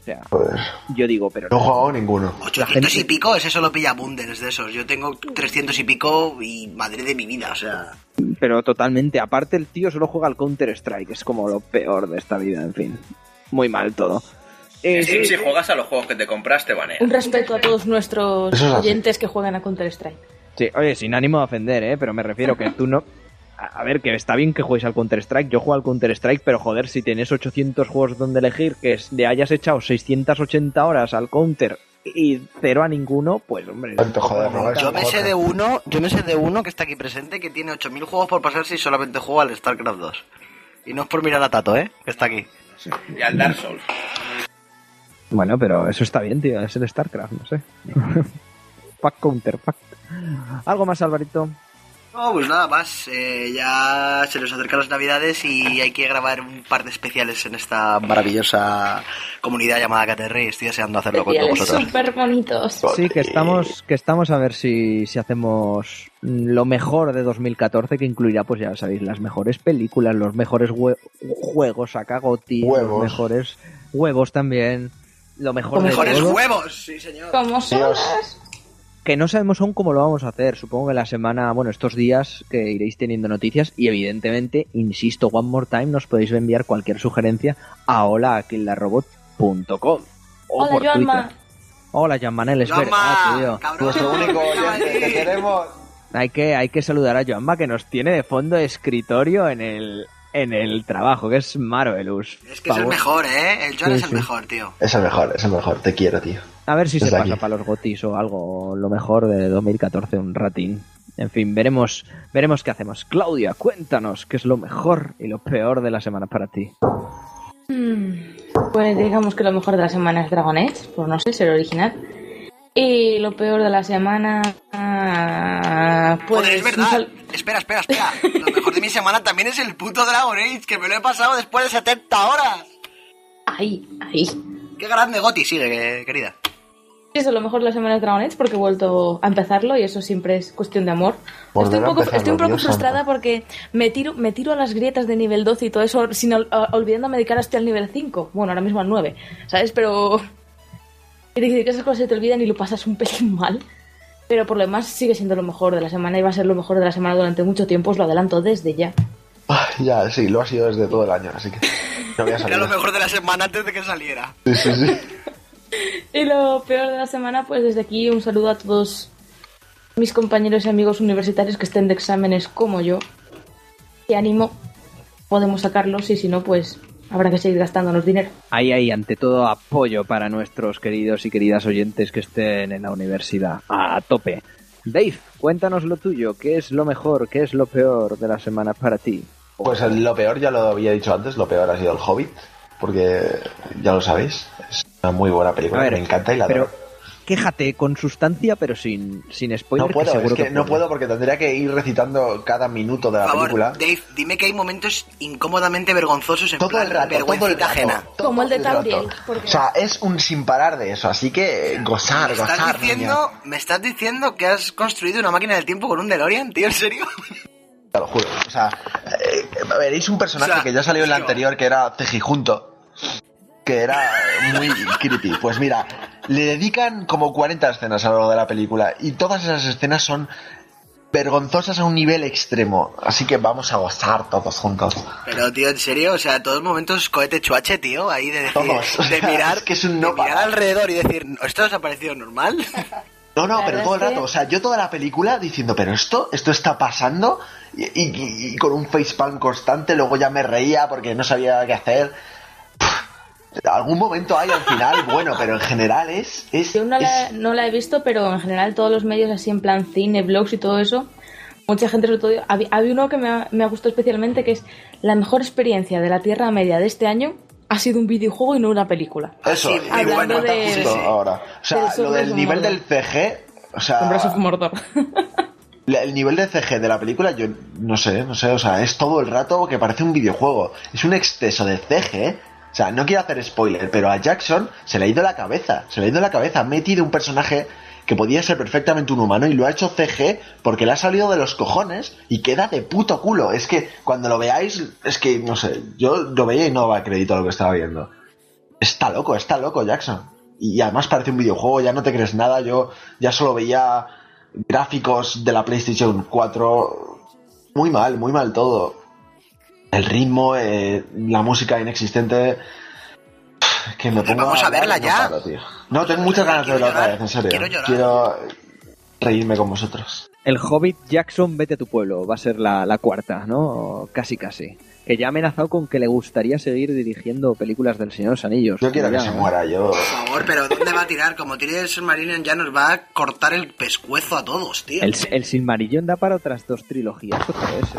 O sea, Joder, yo digo, pero no he jugado ninguno. 800 gente- y pico, ese solo pilla bundles de esos. Yo tengo 300 y pico y madre de mi vida, o sea... pero totalmente. Aparte, el tío solo juega al Counter Strike, es como lo peor de esta vida, en fin. Muy mal todo. Eh, Sí, sí, si juegas a los juegos que te compraste, banean. Un respeto a todos nuestros es oyentes que juegan a Counter-Strike. sí, oye, sin ánimo de ofender, ¿eh? pero me refiero que tú no. A ver, que está bien que juegues al Counter Strike. Yo juego al Counter Strike, pero joder, si tienes 800 juegos donde elegir, que de hayas echado 680 horas al Counter y cero a ninguno, pues hombre. Tanto joder, no, Yo me sé de uno, yo me sé de uno que está aquí presente que tiene 8.000 juegos por pasarse y solamente juega al StarCraft 2. Y no es por mirar a Tato, ¿eh? Que está aquí. Y al Dark Souls. Bueno, pero eso está bien, tío. Es el StarCraft, no sé. (laughs) Pack Counter, pack. ¿Algo más, Alvarito? No, pues nada más. eh, ya se nos acercan las navidades y hay que grabar un par de especiales en esta maravillosa comunidad llamada KTR y estoy deseando hacerlo con todos vosotros. súper bonitos. Sí, que estamos, que estamos a ver si, si hacemos lo mejor de 2014, que incluirá, pues ya sabéis, las mejores películas, los mejores juegos, saca Goti, los mejores huevos también, lo mejor Los de ¡Mejores todo, huevos! Sí, señor. Como solas. que no sabemos aún cómo lo vamos a hacer. Supongo que la semana, bueno, estos días que iréis teniendo noticias y evidentemente, insisto, one more time, nos podéis enviar cualquier sugerencia a hola.aquillarobot.com o Hola, por Joanma. Twitter. Hola, Joan Manel, es verdad, Llama, tío. cabrón. Nuestro único oyente, te queremos. Hay que, hay que saludar a Joanma que nos tiene de fondo de escritorio en el, en el trabajo, que es Marvelous. Es que es el mejor, ¿eh? El John Sí, es el sí. mejor, tío. Es el mejor, es el mejor. Te quiero, tío. A ver si se pasa para los gotis o algo, lo mejor de 2014, un ratín. En fin, veremos, veremos qué hacemos. Claudia, cuéntanos qué es lo mejor y lo peor de la semana para ti. Hmm, Pues digamos que lo mejor de la semana es Dragon Age, por no sé, ser original. Y lo peor de la semana. ah, Pues. Joder, es verdad. sal- Espera, espera, espera. Lo mejor de mi semana también es el puto Dragon Age, que me lo he pasado después de 70 horas. Ahí, ahí. Qué grande Goti, sigue, querida. Eso, lo mejor de la semana es Dragon Age porque he vuelto a empezarlo y eso siempre es cuestión de amor. Estoy un poco, estoy un poco Dios frustrada santo. porque me tiro, me tiro a las grietas de nivel 12 y todo eso sin olvidándome de que ahora estoy al nivel 5. Bueno, ahora mismo al 9, ¿sabes? Pero... Y de que esas cosas se te olvidan y lo pasas un pelín mal. Pero por lo demás sigue siendo lo mejor de la semana y va a ser lo mejor de la semana durante mucho tiempo, os lo adelanto desde ya. Ah, Ya, sí, lo ha sido desde todo el año, así que no voy a (laughs) Era lo mejor de la semana antes de que saliera. Sí, sí, sí. (laughs) Y lo peor de la semana, pues desde aquí un saludo a todos mis compañeros y amigos universitarios que estén de exámenes como yo. Y ánimo, podemos sacarlos y si no, pues habrá que seguir gastándonos dinero. Ahí, ahí, ante todo, apoyo para nuestros queridos y queridas oyentes que estén en la universidad. A tope. Dave, cuéntanos lo tuyo. ¿Qué es lo mejor, qué es lo peor de la semana para ti? Pues el- lo peor, ya lo había dicho antes, lo peor ha sido el Hobbit, porque ya lo sabéis, es una muy buena película, ver, me encanta y la pero adoro. Quéjate con sustancia, pero sin, sin spoiler. No puedo, seguro es que, no puedo porque tendría que ir recitando cada minuto de Por la favor, película. Dave, dime que hay momentos incómodamente vergonzosos en Todo plan el rato, todo el rato. ajena. todo Como el de porque- O sea, es un sin parar de eso, así que gozar, ¿Me estás, gozar. diciendo, ¿Me estás diciendo que has construido una máquina del tiempo con un DeLorean, tío? ¿En serio? (laughs) Te lo juro. O sea, eh, veréis un personaje O sea, que ya salió en la anterior que era Cejijunto, que era muy creepy. Pues mira, le dedican como 40 escenas a lo largo de la película y todas esas escenas son vergonzosas a un nivel extremo. Así que vamos a gozar todos juntos. Pero, tío, en serio, o sea, todos momentos cohete chuache, tío, ahí de decir, Todos. O de (laughs) mirar, es que es un de no mirar alrededor y decir, ¿esto os ha parecido normal? (laughs) No, no, pero todo el rato, o sea, yo toda la película diciendo, pero esto, esto está pasando, y, y- y con un facepalm constante, luego ya me reía porque no sabía qué hacer. Pff, algún momento hay al final, (laughs) bueno, pero en general es... es, Yo no la, es- no la he visto, pero en general todos los medios así en plan cine, blogs y todo eso, Mucha gente, sobre todo, había, había uno que me ha, me ha gustado especialmente, que es la mejor experiencia de la Tierra Media de este año ha sido un videojuego y no una película. Eso, Sí, y hablando bueno, de- justo ahora. O sea, lo del of nivel del CG, o sea, (laughs) la- el nivel de CG de la película, yo no sé, no sé, o sea, es todo el rato que parece un videojuego. Es un exceso de CG. O sea, no quiero hacer spoiler, pero a Jackson se le ha ido la cabeza. Se le ha ido la cabeza. Ha metido un personaje que podía ser perfectamente un humano y lo ha hecho CG porque le ha salido de los cojones y queda de puto culo. Es que cuando lo veáis, es que, no sé, yo lo veía y no daba crédito a lo que estaba viendo. Está loco, está loco Jackson. Y además parece un videojuego, ya no te crees nada. Yo ya solo veía gráficos de la PlayStation 4. Muy mal, muy mal todo. El ritmo, eh, la música inexistente. Que me pongo Vamos a verla ya. No, tengo muchas ganas de verla otra vez, en serio. quiero llorar. Quiero reírme con vosotros. El Hobbit Jackson, vete a tu pueblo. Va a ser la, la cuarta, ¿no? Casi, casi. Que ya ha amenazado con que le gustaría seguir dirigiendo películas del Señor de los Anillos. Yo quiero que se muera, yo. Por favor, pero ¿dónde va a tirar? Como tire el Submarinian ya nos va a cortar el pescuezo a todos, tío. El, el Silmarillón da para otras dos trilogías otra vez. ¿eh?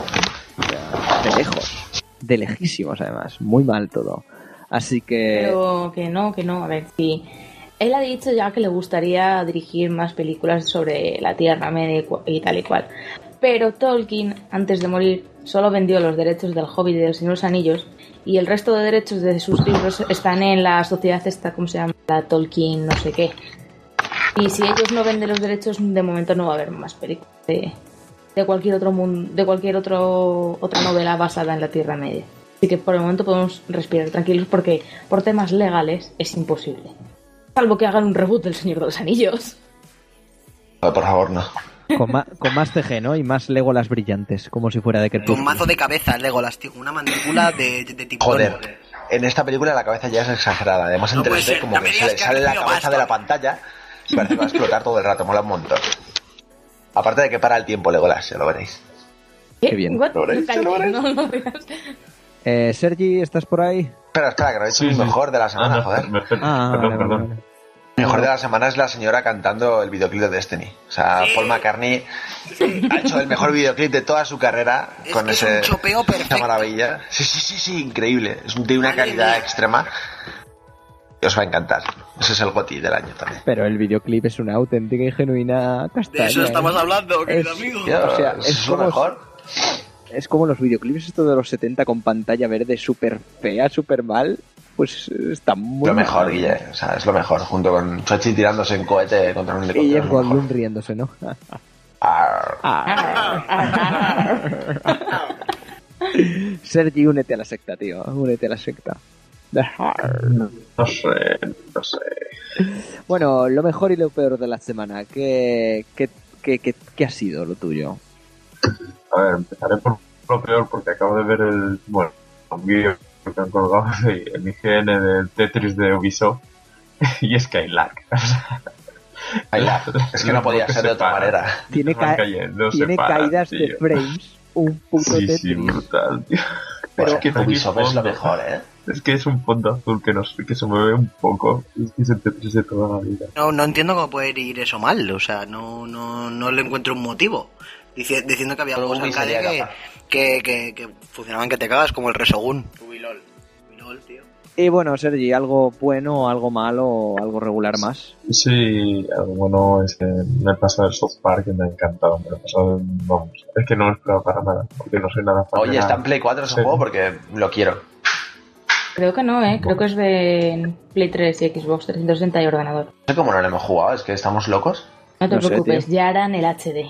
O sea, de lejos. De lejísimos, además. Muy mal todo. Así que... Pero que no, que no. A ver, sí. Él ha dicho ya que le gustaría dirigir más películas sobre la Tierra Media y tal y cual. Pero Tolkien, antes de morir, solo vendió los derechos del Hobbit y del Señor de los Anillos y el resto de derechos de sus libros están en la sociedad esta, ¿cómo se llama? La Tolkien no sé qué. Y si ellos no venden los derechos, de momento no va a haber más películas de, de cualquier otro mundo, de cualquier otro otra novela basada en la Tierra Media. Así que por el momento podemos respirar tranquilos porque por temas legales es imposible. Salvo que hagan un reboot del Señor de los Anillos. Por favor, no. Con, más CG, ¿no? Y más Legolas brillantes, como si fuera de que Un mazo de cabeza, Legolas, tío. Una mandíbula de, de, de tiburón. Joder. En esta película la cabeza ya es exagerada. Además, en No puede 3D, ser, como no que sale, que sale has la cabeza más de la pantalla y parece que va a explotar todo el rato. Mola un montón. Aparte de que para el tiempo, Legolas, ya lo veréis. Qué bien. What? ¿Lo veréis? ¿Lo veréis? no, no. Eh, Sergi, ¿estás por ahí? Espera, espera, que no he dicho Sí, mejor de la semana, Ah, no, joder. Ah, perdón, vale, perdón. vale. El mejor de la semana es la señora cantando el videoclip de Destiny. O sea, Paul McCartney ha hecho el mejor videoclip de toda su carrera Es con que es ese, un chopeo perfecto. esa maravilla. Sí, sí, sí, sí, increíble. Es de una Madre calidad mía. extrema. Y os va a encantar. Ese es el GOTI del año también. Pero el videoclip es una auténtica y genuina castaña. De eso estamos ¿eh? hablando, querido Es- amigo. Tío, O sea, es, es lo como- mejor. Es como los videoclips estos de los 70 con pantalla verde súper fea, súper mal. Pues está muy Lo mejor, Guille. O sea, es lo mejor. Junto con Chochi tirándose en cohete contra un Y helicóptero. Lo mejor. Goldblum riéndose, ¿no? Arr. (laughs) Sergi, únete a la secta, tío. Únete a la secta. No sé, no sé. Bueno, lo mejor y lo peor de la semana. ¿Qué, qué, qué, qué- qué ha sido lo tuyo? A ver, empezaré por lo peor porque acabo de ver el, bueno, un vídeo que han colgado de- en IGN del Tetris de Ubisoft (laughs) y es que hay lag. Ay, (laughs) la- Es que no podía ser de otra manera. Tiene, ca- cayendo, tiene paran, caídas de frames. Un puto Sí, sí, Tetris. brutal, tío. Pero es que Ubisoft es lo mejor, ¿eh? Es que es un fondo azul que, nos, que se mueve un poco. Es que es el Tetris de toda la vida. No, no entiendo cómo puede ir eso mal, o sea, no, no, no le encuentro un motivo. Dici- diciendo que había Ubi arcade sería que, capaz. Que, que, que funcionaban que te cagas, como el Resogun. Ubilol. Ubilol, tío. Y bueno, Sergi, ¿algo bueno, algo malo, algo regular más? Sí, algo bueno es que me he pasado el South Park y me ha encantado. Me lo he pasado, vamos, es que no lo esperaba para nada, porque no soy nada fan Oye, está en Play 4 ese Sí. juego porque lo quiero. Creo que no, ¿eh? Creo que es de Play 3 y Xbox 360 y ordenador. No sé cómo no lo hemos jugado, es que estamos locos. No te No sé, preocupes, tío. ya harán el HD.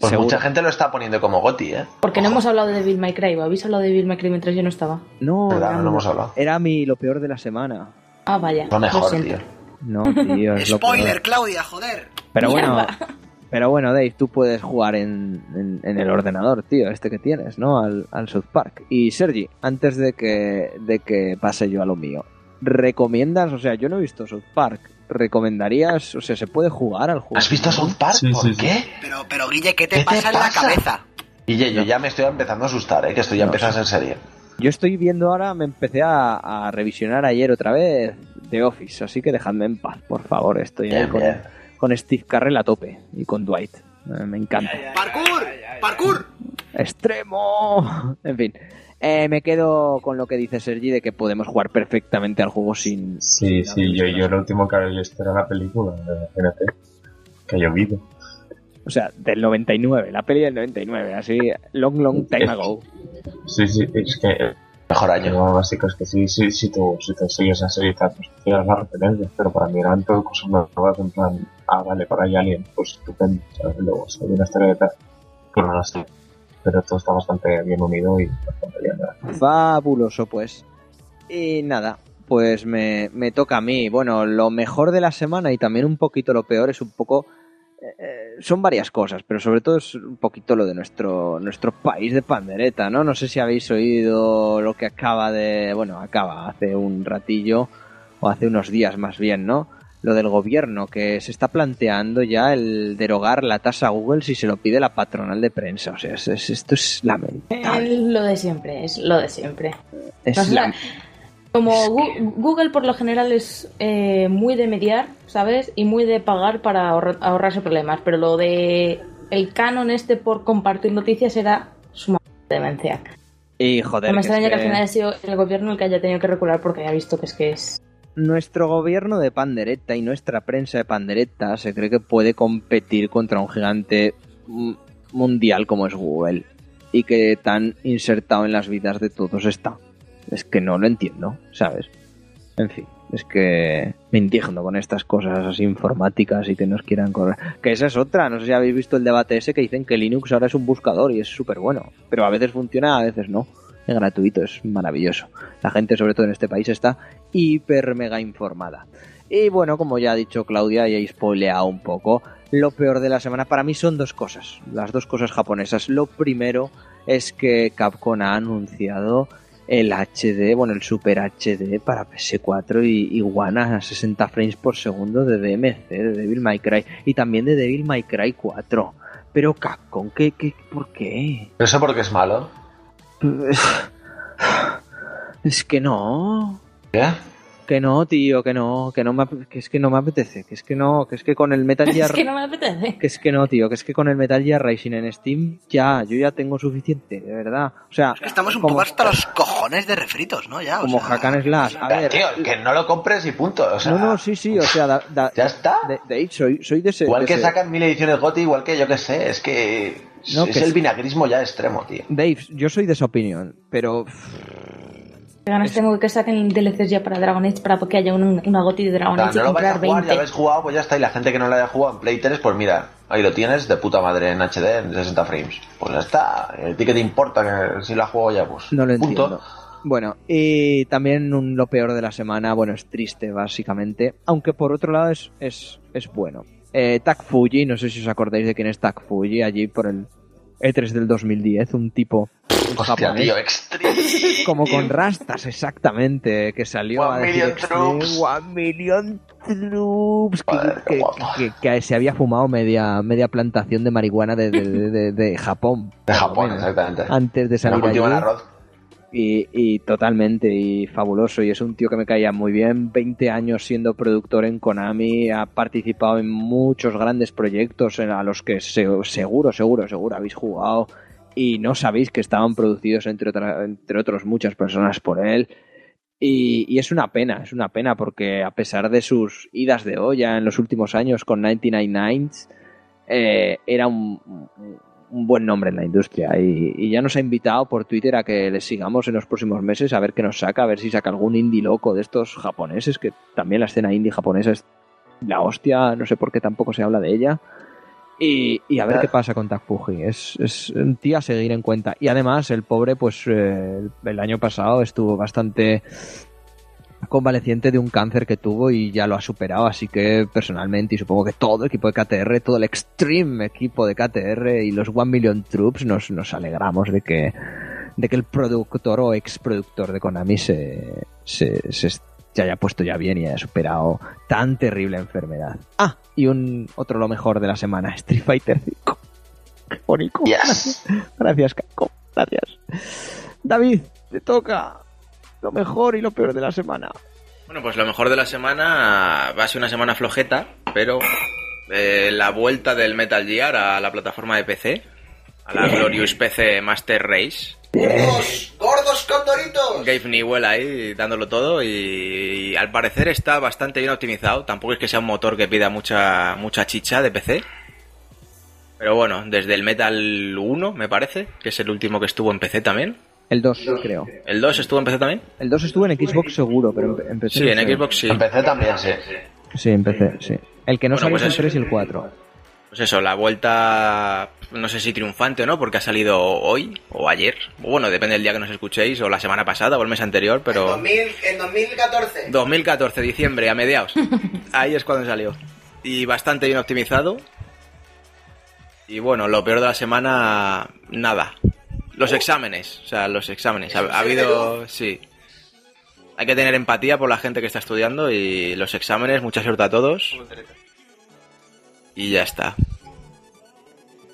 Pues Seguro. mucha gente lo está poniendo como GOTI, ¿eh? Porque no hemos hablado de Devil May Cry. ¿o ¿Habéis hablado de Devil May Cry mientras yo no estaba? No, era, No hemos hablado. era mi lo peor de la semana. Ah, vaya. Lo mejor, tío. No, tío, es lo Spoiler, peor. Claudia, joder. Pero bueno, pero bueno, Dave, tú puedes jugar en, en- en el ordenador, tío, este que tienes, ¿no? Al, al South Park. Y Sergi, antes de que, de que pase yo a lo mío, ¿recomiendas? O sea, yo no he visto South Park. ¿Recomendarías? O sea, ¿se puede jugar al juego? ¿Has visto South Park? Sí, ¿Por sí, sí. qué? Pero, pero Guille, ¿qué te ¿Qué te pasa en la cabeza? Guille, yo ya me estoy empezando a asustar, ¿eh? Que esto ya No, empieza a sí. ser serio. Yo estoy viendo ahora, me empecé a, a revisionar ayer otra vez The Office, así que dejadme en paz, por favor. Estoy Bien, con, bien. con Steve Carrell a tope y con Dwight. Eh, me encanta. ¡Parkour! ¡Parkour! ¡Extremo! En fin. Eh, me quedo con lo que dice Sergi de que podemos jugar perfectamente al juego sin. Sí, sí, yo, yo lo último que había visto era la película, imagínate, que ha llovido. O sea, del 99, la peli del 99, así, long, long time ago. Sí, sí, es que Mejor año. lo básico es que sí, sí, sí, tú, si te sigues a serie y tal, pues tienes las referencias, pero para mí eran todo cosas nuevas, en plan, ah, vale, por ahí alguien, pues estupendo, ¿sabes? Luego, si hay una historia detrás, pues no la sé. Pero todo está bastante bien unido y bastante bien. Fabuloso, pues. Y nada, pues me, me toca a mí. Bueno, lo mejor de la semana y también un poquito lo peor es un poco... eh, son varias cosas, pero sobre todo es un poquito lo de nuestro, nuestro país de pandereta, ¿no? No sé si habéis oído lo que acaba de... Bueno, acaba hace un ratillo, o hace unos días más bien, ¿no? Lo del gobierno, que se está planteando ya el derogar la tasa Google si se lo pide la patronal de prensa. O sea, es- es- esto es lamentable. Es lo de siempre, es lo de siempre. Es O sea, como Google por lo general es eh, muy de mediar, ¿sabes? Y muy de pagar para ahorra- ahorrarse problemas. Pero lo de el canon este por compartir noticias era sumamente demencia. Y joder, no me extraña que al final haya sido el gobierno el que haya tenido que recular porque haya visto que es que es... nuestro gobierno de pandereta y nuestra prensa de pandereta se cree que puede competir contra un gigante mm, mundial como es Google y que tan insertado en las vidas de todos está. Es que no lo entiendo, ¿sabes? En fin, es que me indigno con estas cosas así informáticas y que nos quieran correr. Que esa es otra, no sé si habéis visto el debate ese que dicen que Linux ahora es un buscador y es súper bueno, pero a veces funciona, a veces no. Es gratuito, es maravilloso. La gente, sobre todo en este país, está hiper mega informada. Y bueno, como ya ha dicho Claudia y he spoileado un poco, lo peor de la semana para mí son dos cosas, las dos cosas japonesas. Lo primero es que Capcom ha anunciado el HD, bueno, el Super HD para PS4 y, y One a 60 frames por segundo de DMC, de Devil May Cry, y también de Devil May Cry 4. Pero Capcom, ¿qué, qué, ¿por qué? No sé por qué es malo. Es que no. Que no, tío, que no, que no me, que es que no me apetece, que es que no, que es que con el Metal (laughs) Gear, Es que no me apetece. que es que no, tío, que es que con el Metal Gear Rising en Steam ya, yo ya tengo suficiente, de verdad. O sea, Es que estamos un como, poco hasta los cojones de refritos, ¿no? Ya, o como sea, Hack and Slash. A ver, Tío, que no lo compres y punto. O sea, no, no, sí, sí, o sea, da- da- Ya está. de, de hecho, soy, soy de ese. Igual de que ese- sacan mil ediciones GOTY, igual que yo que sé, es que No, es que el vinagrismo ya extremo, tío. Dave, yo soy de esa opinión, pero Qué ganas tengo que saquen DLCs ya para Dragon Age para que haya un- una goti de Dragon Age y no lo vais a jugar, 20. ya lo habéis jugado, pues ya está. Y la gente que no lo haya jugado en Play 3, pues mira, ahí lo tienes de puta madre en HD, en 60 frames. Pues ya está. ¿A ti qué te importa que si la juego ya? Pues No lo punto. entiendo. Bueno, y también un- lo peor de la semana, bueno, es triste básicamente, aunque por otro lado es, es, es bueno. Eh, Tak Fuji, no sé si os acordáis de quién es Tak Fuji, allí por el E3 del 2010, un tipo Hostia, japonés, tío, extreme. (laughs) como con rastas exactamente, que salió One a decir million extreme, troops. One million troops, que, qué que- guapo. que- que se había fumado media, media plantación de marihuana de, de- de- de- Japón. De Japón, menos, exactamente. Antes de salir cultivan allí. arroz. Y, totalmente, y fabuloso. Y es un tío que me caía muy bien. 20 años siendo productor en Konami. Ha participado en muchos grandes proyectos a los que se- seguro, seguro, seguro habéis jugado. Y no sabéis que estaban producidos entre, otra- entre otros muchas personas por él. Y, y es una pena, es una pena porque a pesar de sus idas de olla en los últimos años con 99 Nines, eh, era un, un buen nombre en la industria y, ya nos ha invitado por Twitter a que le sigamos en los próximos meses a ver qué nos saca, a ver si saca algún indie loco de estos japoneses, que también la escena indie japonesa es la hostia, no sé por qué tampoco se habla de ella. Y, a ver qué pasa con Tak Fuji. Es, es un tío a seguir en cuenta. Y además, el pobre, pues eh, el año pasado estuvo bastante convaleciente de un cáncer que tuvo y ya lo ha superado, así que personalmente y supongo que todo el equipo de KTR, todo el extreme equipo de KTR y los One Million Troops nos, nos alegramos de que de que el productor o ex productor de Konami se, se, se, se haya puesto ya bien y haya superado tan terrible enfermedad. Ah, y un otro lo mejor de la semana, Street Fighter 5. Qué bonito. Yes. Gracias, Capcom. Gracias. David, te toca lo mejor y lo peor de la semana. Bueno, pues lo mejor de la semana va a ser una semana flojeta, pero eh, la vuelta del Metal Gear a la plataforma de PC a la Glorious PC Master Race. ¡Gordos! ¡Gordos condoritos! Gabe Newell ahí dándolo todo y, y al parecer está bastante bien optimizado. Tampoco es que sea un motor que pida mucha, mucha chicha de PC. Pero bueno, desde el Metal 1 me parece, que es el último que estuvo en PC también. El 2, creo. ¿El 2 estuvo en PC también? El 2 estuvo en Xbox seguro, pero en, en PC Sí, no en sé. Xbox sí. Empecé también, sí. Sí, en PC, sí. El que no Bueno, salió pues es el eso. 3 y el 4. Pues eso, la vuelta, no sé si triunfante o no, porque ha salido hoy o ayer. Bueno, depende del día que nos escuchéis, o la semana pasada o el mes anterior, pero... 2000, en 2014. 2014, diciembre, a mediados. (laughs) Ahí es cuando salió. Y bastante bien optimizado. Y bueno, lo peor de la semana, nada. Los exámenes, o sea, los exámenes. Ha, ha habido, sí. Hay que tener empatía por la gente que está estudiando y los exámenes, mucha suerte a todos. Y ya está.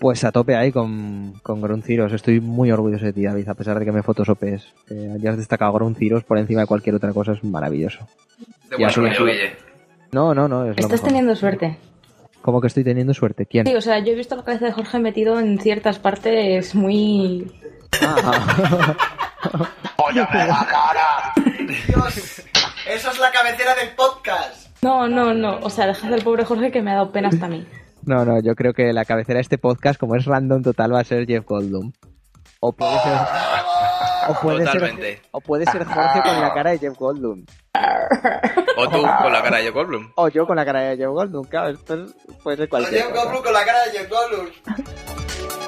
Pues a tope ahí con, con Grunciros. Estoy muy orgulloso de ti, David, a pesar de que me fotosopes. Que hayas destacado Grunciros por encima de cualquier otra cosa es maravilloso. De Ya buen sube, rollo, sube. Guille. No, no, no, es lo Estás mejor. teniendo suerte. Como que estoy teniendo suerte. ¿Quién? Sí, o sea, yo he visto la cabeza de Jorge metido en ciertas partes muy... Ah, (laughs) Dios, eso es la cabecera del podcast. No, no, no. O sea, dejad al pobre Jorge que me ha dado pena hasta a mí. no, no, yo creo que la cabecera de este podcast, como es random total, va a ser Jeff Goldblum. O puede ser... O puede, Totalmente. ser, o puede ser Jorge con la cara de Jeff Goldblum. O tú con la cara de Joe Goldblum. O yo con la cara de Jeff Goldblum, claro, esto es- puede ser cualquier Jeff cosa. Goldblum con la cara de Jeff Goldblum.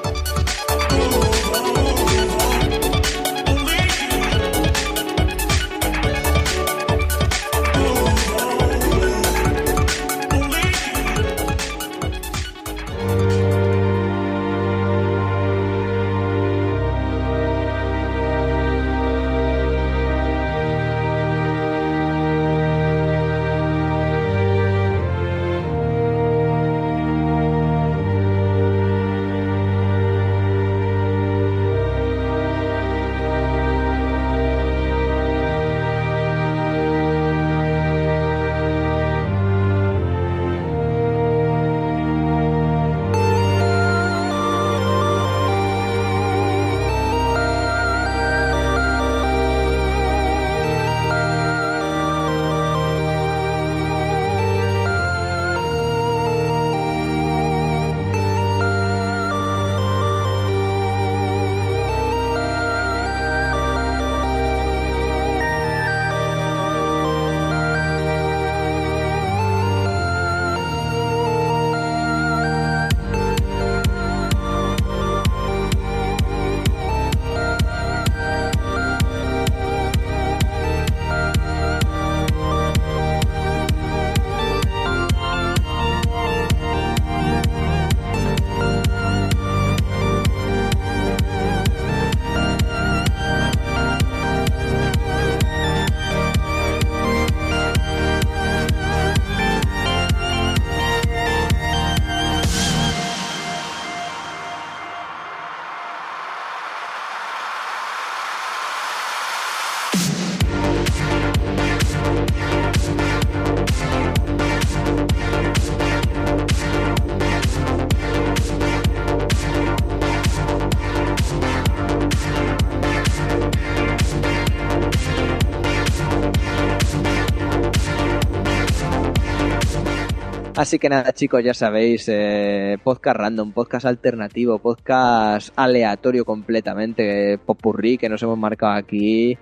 Así que nada, chicos, ya sabéis, eh, podcast random, podcast alternativo, podcast aleatorio completamente, eh, popurrí que nos hemos marcado aquí,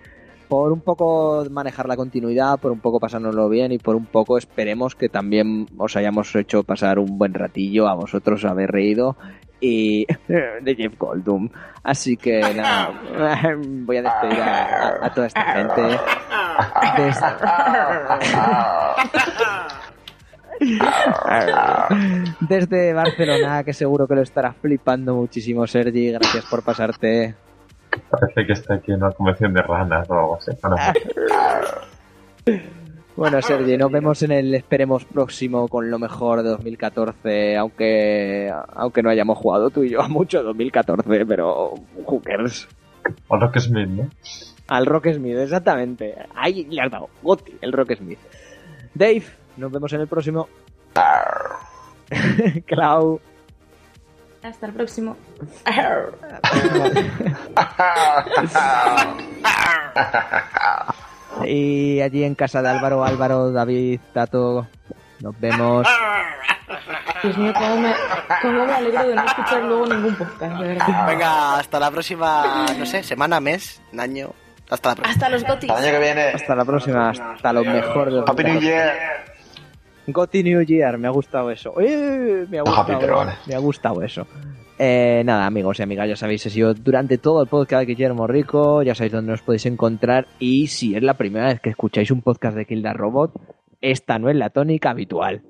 por un poco manejar la continuidad, por un poco pasárnoslo bien y por un poco esperemos que también os hayamos hecho pasar un buen ratillo a vosotros, haber reído y (laughs) de Jeff Goldblum. Así que nada, (laughs) voy a despedir a, a- a toda esta gente. (laughs) Desde, (laughs) desde Barcelona, que seguro que lo estará flipando muchísimo, Sergi. Gracias por pasarte. Parece que está aquí en una convención de ranas o algo así. No. (laughs) Bueno, Sergi, nos vemos en el esperemos próximo con lo mejor de 2014, aunque aunque no hayamos jugado tú y yo a mucho 2014, pero cares? O Rock Smith, ¿no? Al Rock Smith, exactamente. Ahí le has dado, Goti, el Rock Smith. Dave, nos vemos en el próximo. (laughs) Clau. Hasta el próximo. (laughs) Y allí en casa de Álvaro, Álvaro, David, Tato, nos vemos. Dios mío, cómo me, cómo me alegro de no escuchar luego ningún podcast, de verdad. Venga, hasta la próxima, no sé, semana, mes, año. Hasta la próxima. Hasta los gotis. El año que viene. Hasta la próxima, hasta lo mejor de Happy New Year. Gotti New Year, me ha gustado eso. ¡Eh! Me ha happy, gustado, pero vale. me ha gustado eso. Eh, nada, amigos y amigas, ya sabéis, he sido durante todo el podcast de Guillermo Rico, ya sabéis dónde nos podéis encontrar y si es la primera vez que escucháis un podcast de Kill the Robot, esta no es la tónica habitual.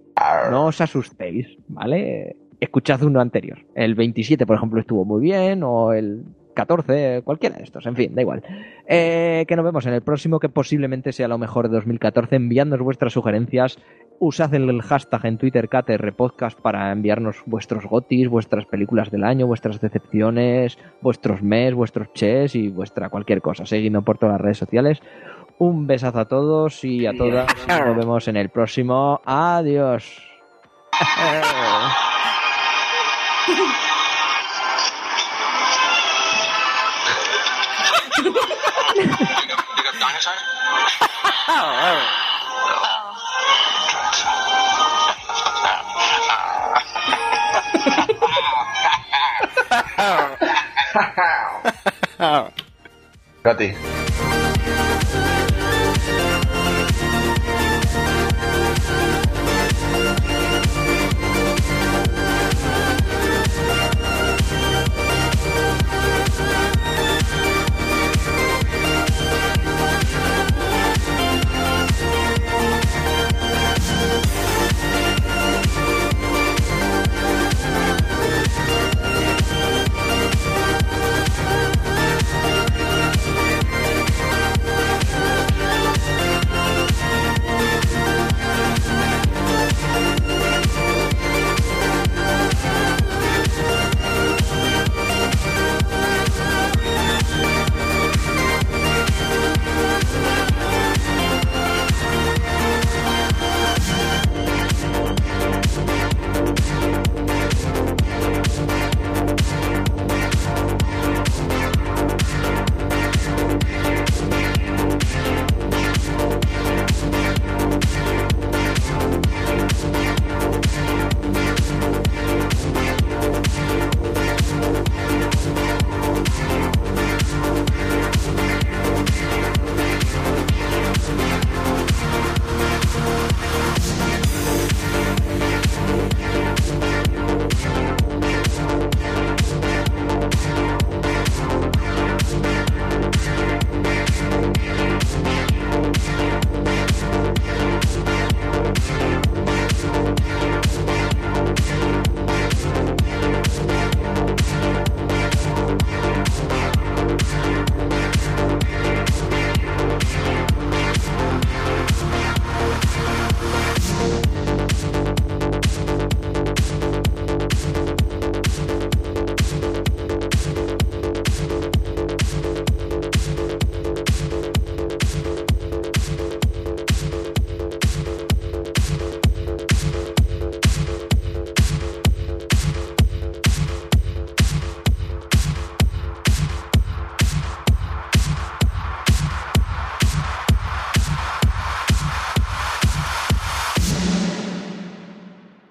No os asustéis, ¿vale? Escuchad uno anterior. El 27, por ejemplo, estuvo muy bien, o el 14, cualquiera de estos, en fin, da igual. Eh, que nos vemos en el próximo, que posiblemente sea lo mejor de 2014. Enviadnos vuestras sugerencias. Usad el hashtag en Twitter KTRPodcast para enviarnos vuestros gotis, vuestras películas del año, vuestras decepciones, vuestros mes, vuestros ches y vuestra cualquier cosa. Seguidnos por todas las redes sociales. Un besazo a todos y a todas. Nos vemos en el próximo. Adiós. (laughs) (laughs) Goti. (laughs)